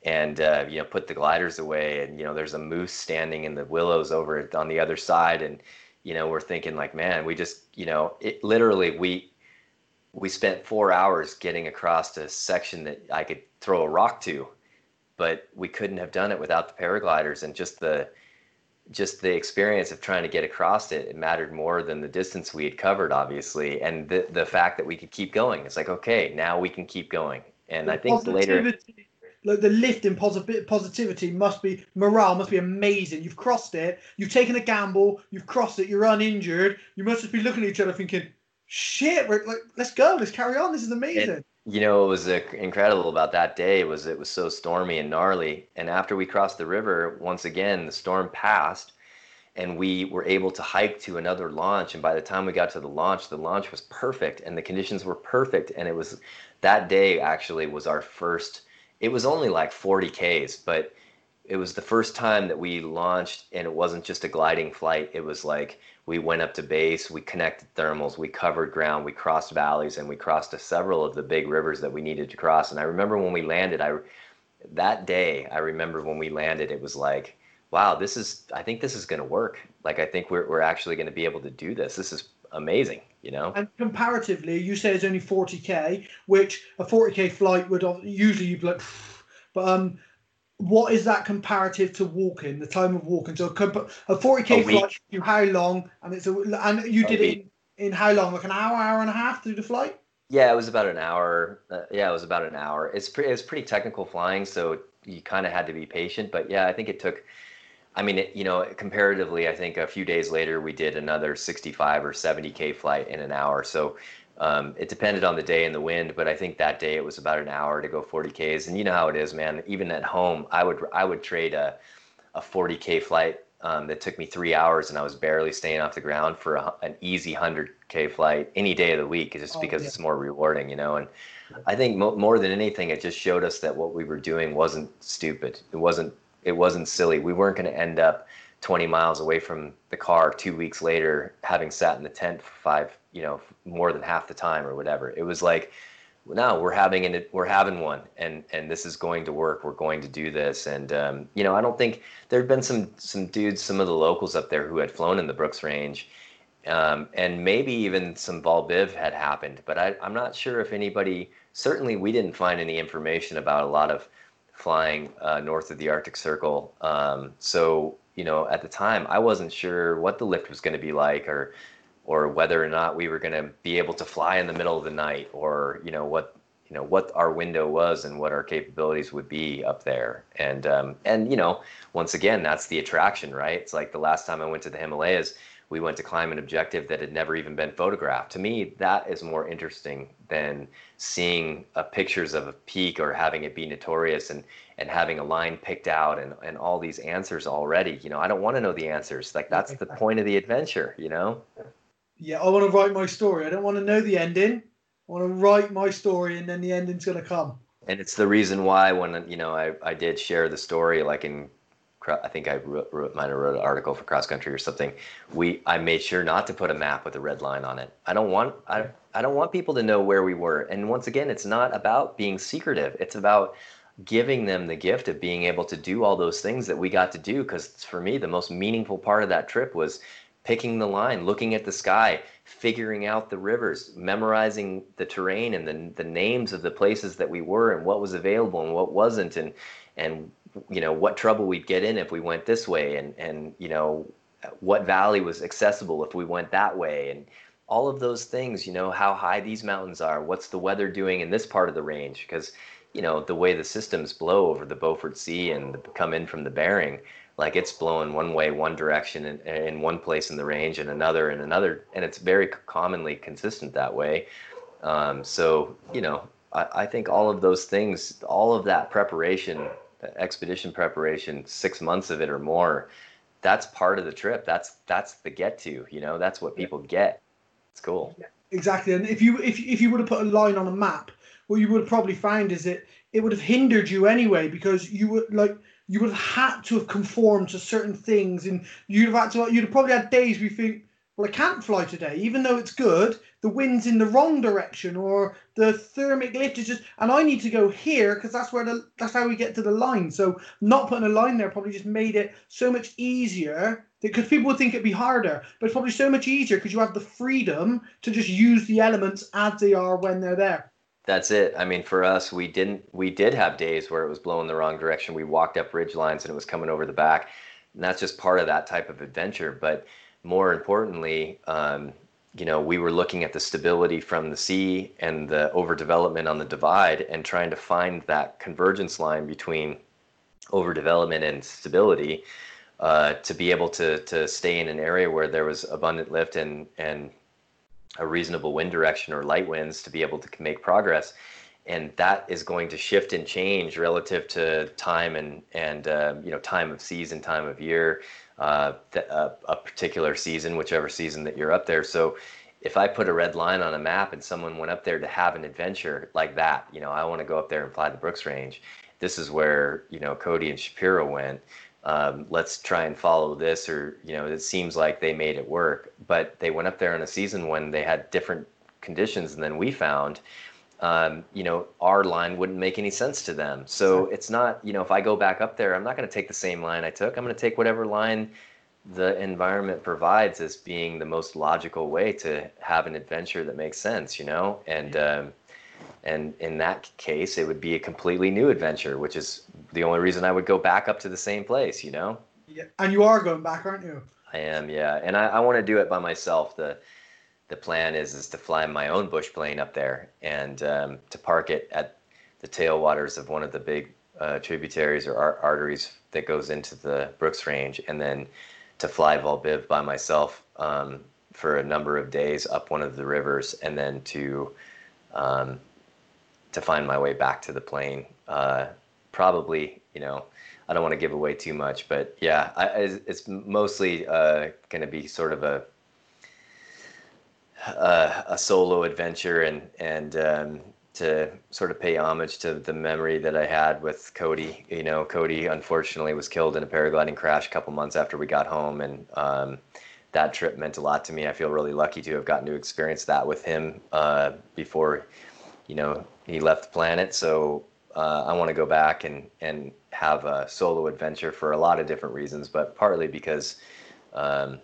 and uh, you know, put the gliders away. And you know, there's a moose standing in the willows over on the other side, and you know, we're thinking like, man, we just, you know, it literally we we spent four hours getting across a section that I could throw a rock to, but we couldn't have done it without the paragliders and just the just the experience of trying to get across it, it mattered more than the distance we had covered, obviously, and the the fact that we could keep going. It's like, okay, now we can keep going. And I think later, like the lift in posi- positivity must be morale must be amazing. You've crossed it. You've taken a gamble. You've crossed it. You're uninjured. You must just be looking at each other thinking, "Shit, we're like, let's go. Let's carry on. This is amazing." You know, what was uh, incredible about that day was it was so stormy and gnarly. And after we crossed the river, once again, the storm passed, and we were able to hike to another launch. And by the time we got to the launch, the launch was perfect, and the conditions were perfect. And it was that day actually was our first. It was only like 40 Ks, but it was the first time that we launched and it wasn't just a gliding flight. It was like we went up to base we connected thermals we covered ground we crossed valleys and we crossed several of the big rivers that we needed to cross. And i remember when we landed i that day i remember when we landed it was like wow this is i think this is going to work. Like i think we're, we're actually going to be able to do this. This is amazing you know? And comparatively, you say it's only 40k, which a 40k flight would usually you'd be like, but um, what is that comparative to walking? The time of walking. So comp- a 40k A flight, you how long? And it's a and you A did it in, in how long? Like an hour, hour and a half through the flight. Yeah, it was about an hour. Uh, yeah, it was about an hour. It's pretty. It was pretty technical flying, so you kind of had to be patient. But yeah, I think it took. I mean, it, you know, comparatively, I think a few days later we did another 65 or 70k flight in an hour. So um, it depended on the day and the wind, but I think that day it was about an hour to go 40ks. And you know how it is, man. Even at home, I would I would trade a a 40k flight um, that took me three hours and I was barely staying off the ground for a, an easy 100k flight any day of the week, just Oh, because yeah. it's more rewarding, you know. And I think mo- more than anything, it just showed us that what we were doing wasn't stupid. It wasn't it wasn't silly. We weren't going to end up 20 miles away from the car two weeks later, having sat in the tent for five, you know, more than half the time or whatever. It was like, no, we're having an we're having one, and and this is going to work. We're going to do this, and um, you know, I don't think there had been some some dudes, some of the locals up there who had flown in the Brooks Range, um, and maybe even some Vol Biv had happened, but I, I'm not sure if anybody. Certainly, we didn't find any information about a lot of flying uh, north of the Arctic Circle. Um, so you know, at the time, I wasn't sure what the lift was going to be like, or or whether or not we were going to be able to fly in the middle of the night, or you know what you know what our window was and what our capabilities would be up there. And um, and you know once again that's the attraction right? It's like the last time i went to the himalayas we went to climb an objective that had never even been photographed. To me that is more interesting than seeing uh, pictures of a peak or having it be notorious and and having a line picked out and and all these answers already. You know i don't want to know the answers. Like that's the point of the adventure you know yeah i want to write my story i don't want to know the ending I want to write my story and then the ending's to come. And it's the reason why when you know I, I did share the story like in I think I wrote, wrote might have wrote an article for cross country or something. We I made sure not to put a map with a red line on it. I don't want I I don't want people to know where we were. And once again, it's not about being secretive. It's about giving them the gift of being able to do all those things that we got to do because for me the most meaningful part of that trip was picking the line, looking at the sky, figuring out the rivers, memorizing the terrain and the, the names of the places that we were and what was available and what wasn't and and you know what trouble we'd get in if we went this way and and you know what valley was accessible if we went that way and all of those things you know how high these mountains are what's the weather doing in this part of the range? Because you know the way the systems blow over the beaufort sea and come in from the bering like it's blowing one way one direction in, in one place in the range and another and another and it's very commonly consistent that way. Um, so you know I, I, think all of those things all of that preparation expedition preparation six months of it or more that's part of the trip. That's that's the get to you know? That's what people get. It's cool. Exactly. And if you if, if you would have put a line on a map what you would have probably found is that it would have hindered you anyway because you would like you would have had to have conformed to certain things, and you'd have had to. You'd have probably had days where you think, "Well, I can't fly today, even though it's good. The wind's in the wrong direction, or the thermic lift is just, and I need to go here because that's where the that's how we get to the line." So not putting a line there probably just made it so much easier because people would think it'd be harder, but it's probably so much easier because you have the freedom to just use the elements as they are when they're there that's it. I mean, for us, we didn't. We did have days where it was blowing the wrong direction. We walked up ridge lines and it was coming over the back, and that's just part of that type of adventure. But more importantly, um, you know, we were looking at the stability from the sea and the overdevelopment on the divide, and trying to find that convergence line between overdevelopment and stability uh, to be able to to stay in an area where there was abundant lift and and a reasonable wind direction or light winds to be able to make progress. And that is going to shift and change relative to time and and uh, you know time of season time of year uh, th- uh, a particular season whichever season that you're up there. So if i put a red line on a map and someone went up there to have an adventure like that you know i want to go up there and fly the brooks range. This is where you know cody and shapiro went um, let's try and follow this or you know it seems like they made it work. But they went up there in a season when they had different conditions than then we found. Um, you know our line wouldn't make any sense to them. So it's not you know if i go back up there i'm not going to take the same line i took. I'm going to take whatever line the environment provides as being the most logical way to have an adventure that makes sense you know? And um, and in that case, it would be a completely new adventure, which is the only reason I would go back up to the same place, you know? Yeah. And you are going back, aren't you? I am, yeah. And I, I want to do it by myself. The the plan is is to fly my own bush plane up there and um, to park it at the tailwaters of one of the big uh, tributaries or ar- arteries that goes into the Brooks Range, and then to fly Vol Biv by myself um, for a number of days up one of the rivers, and then to um, to find my way back to the plane. Uh, probably, you know, I don't want to give away too much, but yeah, I, it's mostly uh, going to be sort of a uh, a solo adventure and and um, to sort of pay homage to the memory that I had with Cody. You know, Cody unfortunately was killed in a paragliding crash a couple months after we got home, and um, that trip meant a lot to me. I feel really lucky to have gotten to experience that with him uh, before, you know, he left the planet. So uh, I want to go back and and have a solo adventure for a lot of different reasons, but partly because. Um,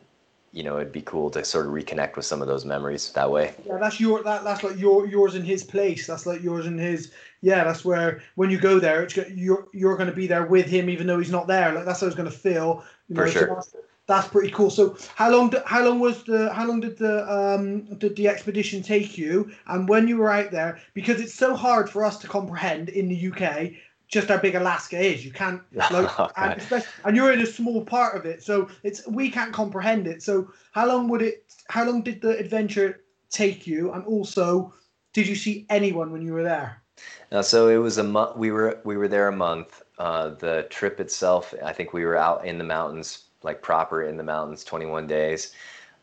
you know, it'd be cool to sort of reconnect with some of those memories that way. Yeah, that's your that that's like your yours in his place. That's like yours in his. Yeah, that's where when you go there, it's you're you're going to be there with him, even though he's not there. Like that's how it's going to feel. You know, For sure. So that's pretty cool. So how long did, how long was the how long did the um did the expedition take you? And when you were out there, because it's so hard for us to comprehend in the UK just how big Alaska is. You can't like, and, and, you're in a small part of it, so it's we can't comprehend it. So how long would it? How long did the adventure take you? And also, did you see anyone when you were there? Uh, so it was a month. We were we were there a month. Uh, the trip itself, I think we were out in the mountains like proper in the mountains 21 days.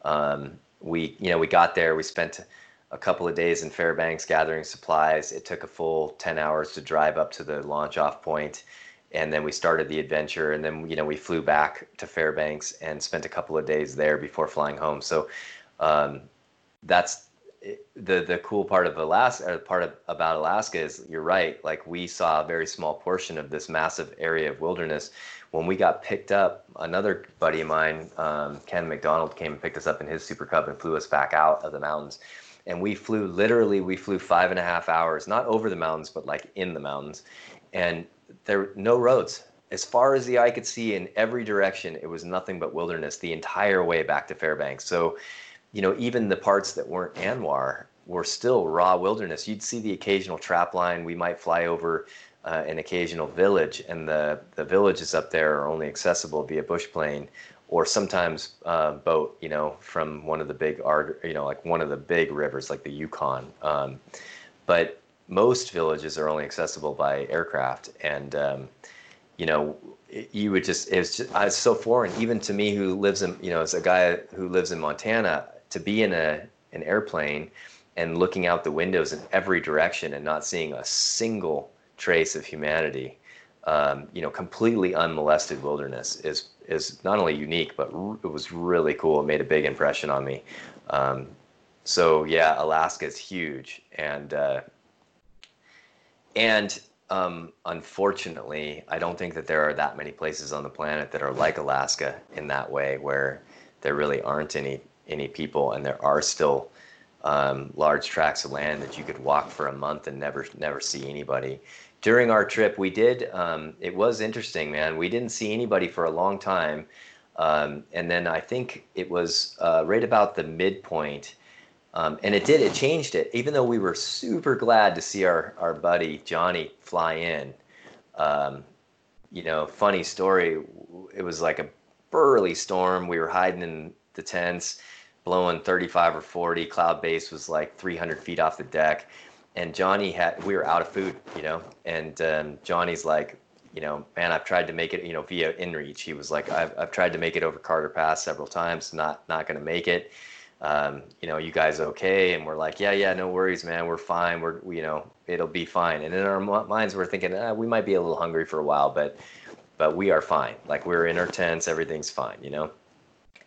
Um, we, you know, we got there, we spent a couple of days in Fairbanks gathering supplies. It took a full 10 hours to drive up to the launch off point, And then we started the adventure. And then, you know, we flew back to Fairbanks and spent a couple of days there before flying home. So um, that's the the cool part of Alaska, part of, about Alaska is you're right. Like we saw a very small portion of this massive area of wilderness, when we got picked up, another buddy of mine, um, Ken McDonald, came and picked us up in his Super Cub and flew us back out of the mountains. And we flew literally, we flew five and a half hours, not over the mountains, but like in the mountains. And there were no roads. As far as the eye could see in every direction, it was nothing but wilderness the entire way back to Fairbanks. So, you know, even the parts that weren't ANWR were still raw wilderness. You'd see the occasional trap line. We might fly over uh, an occasional village, and the, the villages up there are only accessible via bush plane or sometimes uh, boat, you know, from one of the big, you know, like one of the big rivers like the Yukon. Um, but most villages are only accessible by aircraft, and um, you know, you would just it's just it's so foreign even to me who lives in you know as a guy who lives in Montana to be in a an airplane and looking out the windows in every direction and not seeing a single trace of humanity, um, you know, completely unmolested wilderness is is not only unique, but r- it was really cool. It made a big impression on me. Um, so yeah, Alaska is huge, and uh, and um, unfortunately, I don't think that there are that many places on the planet that are like Alaska in that way, where there really aren't any any people, and there are still um, large tracts of land that you could walk for a month and never never see anybody during our trip, we did. Um, it was interesting, man. We didn't see anybody for a long time, um, and then I think it was uh, right about the midpoint, um, and it did. It changed it. Even though we were super glad to see our our buddy Johnny fly in. Um, you know, funny story. It was like a burly storm. We were hiding in the tents, blowing 35 or 40. Cloud base was like 300 feet off the deck and Johnny had we were out of food, you know, and um, Johnny's like, you know, man, I've tried to make it, you know, via InReach. He was like, I've, I've tried to make it over Carter Pass several times, not not gonna make it. Um, you know, you guys okay? And we're like, yeah, yeah, no worries, man, we're fine. We're, you know, it'll be fine. And in our minds, we're thinking, ah, we might be a little hungry for a while, but but we are fine. Like we're in our tents, everything's fine, you know.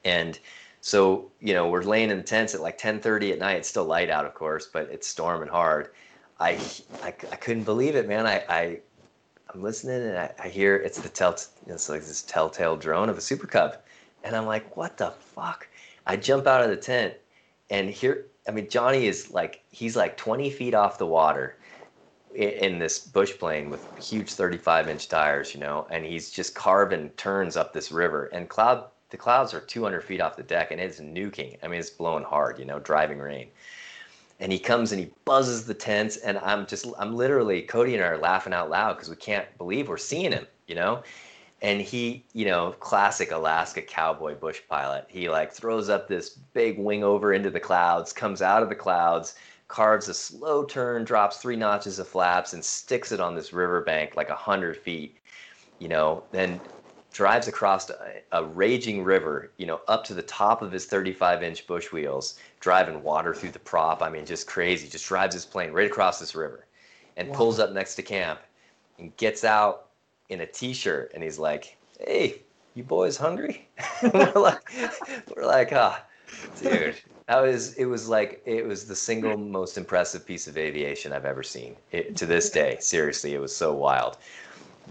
And so, you know, we're laying in the tents at like 10:30 at night. It's still light out, of course, but it's storming hard. I, I, I couldn't believe it, man. I, I I'm listening and I, I hear it's the tell it's like this telltale drone of a Super Cub, and I'm like, what the fuck? I jump out of the tent and here, I mean, Johnny is like he's like 20 feet off the water in this bush plane with huge 35 inch tires, you know, and he's just carving turns up this river. And cloud, the clouds are 200 feet off the deck, and it's nuking. I mean, it's blowing hard, you know, driving rain. And he comes and he buzzes the tents and i'm just i'm literally cody and i are laughing out loud because we can't believe we're seeing him you know? And he you know classic alaska cowboy bush pilot. He like throws up this big wing over into the clouds comes out of the clouds carves a slow turn drops three notches of flaps and sticks it on this riverbank like a hundred feet you know? Then drives across a, a, raging river, you know, up to the top of his 35 inch bush wheels, driving water through the prop. I mean, just crazy. Just drives his plane right across this river and wow. pulls up next to camp and gets out in a t shirt and he's like, Hey, you boys hungry? we're like, we're like, ah, oh, dude. That was it was like it was the single most impressive piece of aviation I've ever seen. It, to this day, seriously, it was so wild.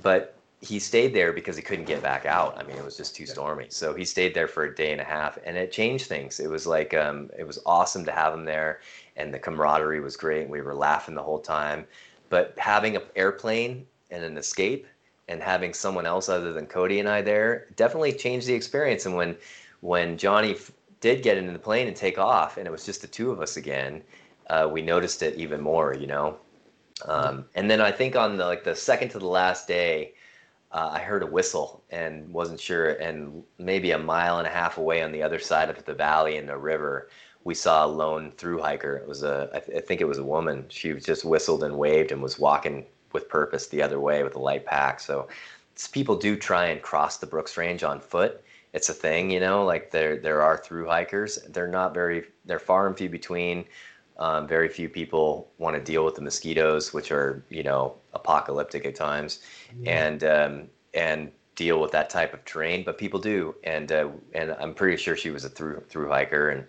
But he stayed there because he couldn't get back out. I mean, it was just too stormy. So he stayed there for a day and a half, and it changed things. It was like um, it was awesome to have him there, and the camaraderie was great. And We were laughing the whole time. But having an airplane and an escape and having someone else other than Cody and I there definitely changed the experience. And when when Johnny f- did get into the plane and take off, and it was just the two of us again, uh, we noticed it even more, you know. Um, and then I think on the like the second to the last day, uh, I heard a whistle and wasn't sure. And maybe a mile and a half away on the other side of the valley in the river, we saw a lone through hiker. It was a, I, th- I think it was a woman. She just whistled and waved and was walking with purpose the other way with a light pack. So people do try and cross the Brooks Range on foot. It's a thing, you know. Like there, there are through hikers. They're not very. They're far and few between. Um, very few people want to deal with the mosquitoes, which are you know apocalyptic at times, yeah. and um, and deal with that type of terrain. But people do, and uh, and I'm pretty sure she was a through through hiker, and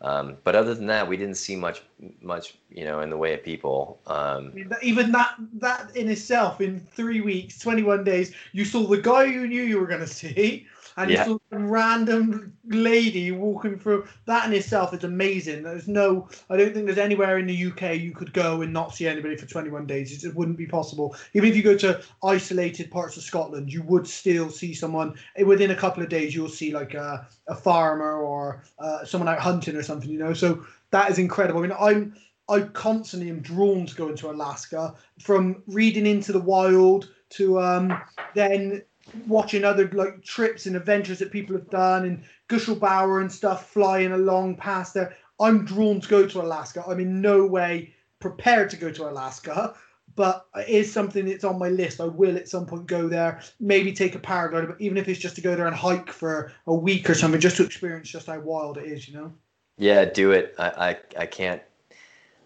um, but other than that, we didn't see much much you know in the way of people. Um, Even that that in itself, in three weeks, 21 days, you saw the guy you knew you were going to see and yeah. you saw some random lady walking through. That in itself is amazing. There's no, I don't think there's anywhere in the UK you could go and not see anybody for 21 days. It just wouldn't be possible. Even if you go to isolated parts of Scotland, you would still see someone within a couple of days. You'll see like a, a farmer or uh, someone out hunting or something. You know, so that is incredible. I mean, I'm I constantly am drawn to go into Alaska from reading into the wild to um, then watching other like trips and adventures that people have done and Guschlbauer and stuff flying along past there. I'm drawn to go to Alaska. I'm in no way prepared to go to Alaska, but it is something that's on my list. I will at some point go there, maybe take a paraglider, but even if it's just to go there and hike for a week or something, just to experience just how wild it is, you know? Yeah, do it. I, I, I can't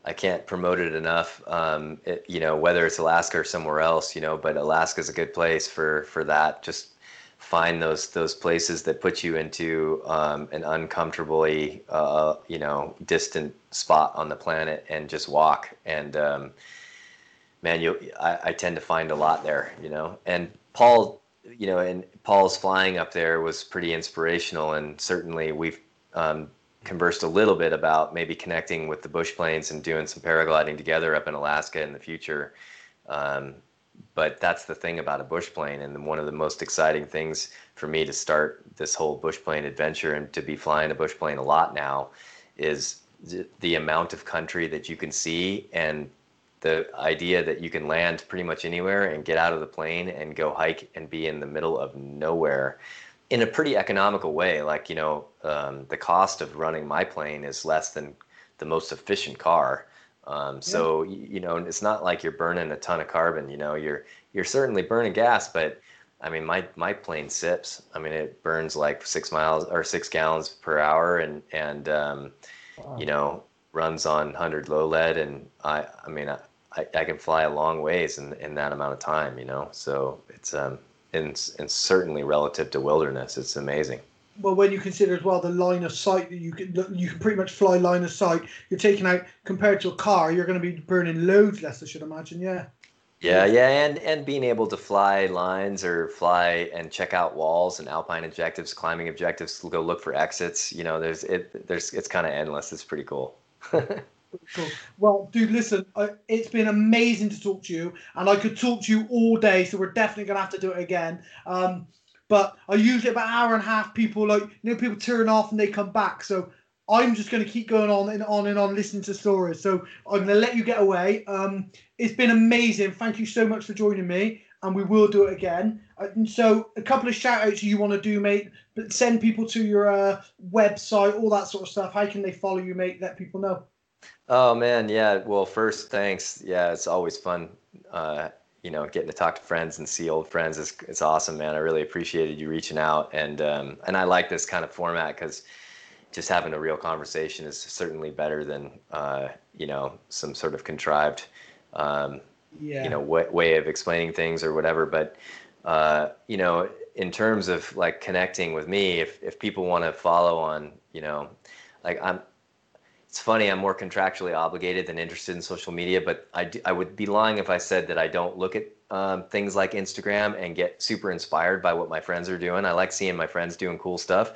I can't promote it enough. Um, it, you know, whether it's Alaska or somewhere else, you know, but Alaska is a good place for for that. Just find those those places that put you into um, an uncomfortably, uh, you know, distant spot on the planet and just walk. And um, man, you, I, I tend to find a lot there, you know. And Paul, you know, and Paul's flying up there was pretty inspirational, and certainly we've um, conversed a little bit about maybe connecting with the bush planes and doing some paragliding together up in Alaska in the future. Um, but that's the thing about a bush plane, and one of the most exciting things for me to start this whole bush plane adventure and to be flying a bush plane a lot now is the amount of country that you can see and the idea that you can land pretty much anywhere and get out of the plane and go hike and be in the middle of nowhere in a pretty economical way. Like you know, um, the cost of running my plane is less than the most efficient car. Um, so yeah. you know, it's not like you're burning a ton of carbon. You know, you're you're certainly burning gas, but I mean, my my plane sips. I mean, it burns like six miles or six gallons per hour, and and um, wow. you know runs on hundred low lead, and I I mean I, I can fly a long ways in in that amount of time. You know, so it's um and, and certainly relative to wilderness, it's amazing. Well, when you consider as well the line of sight that you can you can pretty much fly line of sight, you're taking out compared to a car, you're going to be burning loads less. I should imagine, yeah. Yeah, yeah, and and being able to fly lines or fly and check out walls and alpine objectives, climbing objectives, go look for exits. You know, there's it. There's it's kind of endless. It's pretty cool. Cool. Well, dude, listen, it's been amazing to talk to you, and I could talk to you all day, so we're definitely gonna have to do it again. Um, but I usually about an hour and a half. People like you know people turn off and they come back, so I'm just gonna keep going on and on and on listening to stories. So I'm gonna let you get away. Um, it's been amazing. Thank you so much for joining me, and we will do it again. Uh, so a couple of shout outs you want to do, mate. But send people to your uh, website, all that sort of stuff. How can they follow you, mate? Let people know. Oh man, yeah. Well, first, thanks. Yeah, it's always fun. Uh, you know, getting to talk to friends and see old friends is it's awesome, man. I really appreciated you reaching out, and um, and I like this kind of format because just having a real conversation is certainly better than uh, you know some sort of contrived, um, yeah. you know, way, way of explaining things or whatever. But uh, you know, in terms of like connecting with me, if if people want to follow on, you know, like I'm it's funny i'm more contractually obligated than interested in social media but i, do, I would be lying if i said that i don't look at um, things like instagram and get super inspired by what my friends are doing i like seeing my friends doing cool stuff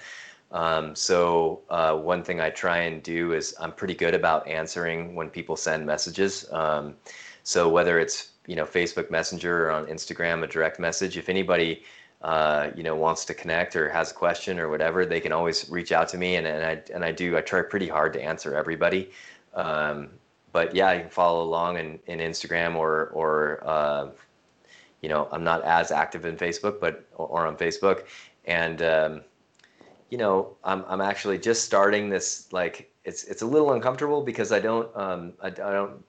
um, so uh, one thing i try and do is i'm pretty good about answering when people send messages um, so whether it's you know Facebook Messenger or on Instagram a direct message. If anybody uh, you know wants to connect or has a question or whatever, they can always reach out to me, and, and I and I do. I try pretty hard to answer everybody. Um, but yeah, you can follow along in, in Instagram or or uh, you know I'm not as active in Facebook, but or, on Facebook, and um, you know I'm I'm actually just starting this like it's it's a little uncomfortable because I don't um, I, I don't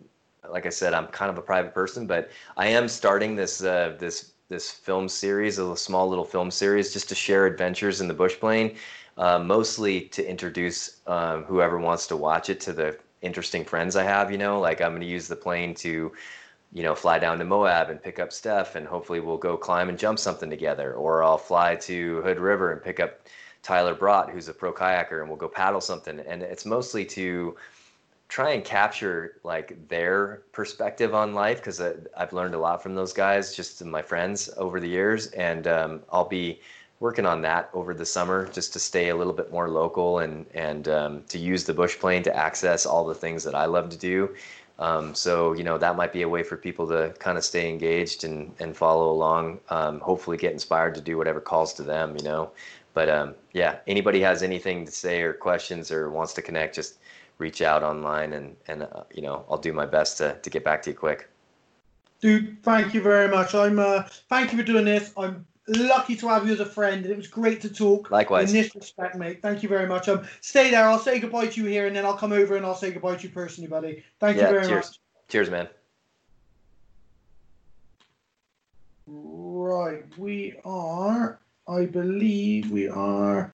like I said I'm kind of a private person, but I am starting this uh, this this film series, a small little film series, just to share adventures in the bush plane, uh, mostly to introduce um, whoever wants to watch it to the interesting friends I have. You know, like I'm going to use the plane to, you know, fly down to Moab and pick up Steph, and hopefully we'll go climb and jump something together. Or I'll fly to Hood River and pick up Tyler Bradt, who's a pro kayaker, and we'll go paddle something. And it's mostly to try and capture like their perspective on life because I've learned a lot from those guys, just my friends over the years, and um, I'll be working on that over the summer just to stay a little bit more local and and um, to use the bush plane to access all the things that I love to do. Um, so you know that might be a way for people to kind of stay engaged and and follow along. Um, hopefully, get inspired to do whatever calls to them. You know, but um, yeah, anybody has anything to say or questions or wants to connect, just reach out online and and uh, you know I'll do my best to to get back to you quick. Dude, thank you very much. I'm uh, thank you for doing this. I'm lucky to have you as a friend. and It was great to talk. Likewise. In this respect, mate. Thank you very much. Um, stay there. I'll say goodbye to you here, and then I'll come over and I'll say goodbye to you personally, buddy. Thank yeah, you very cheers. much. Cheers, man. Right, we are. I believe we are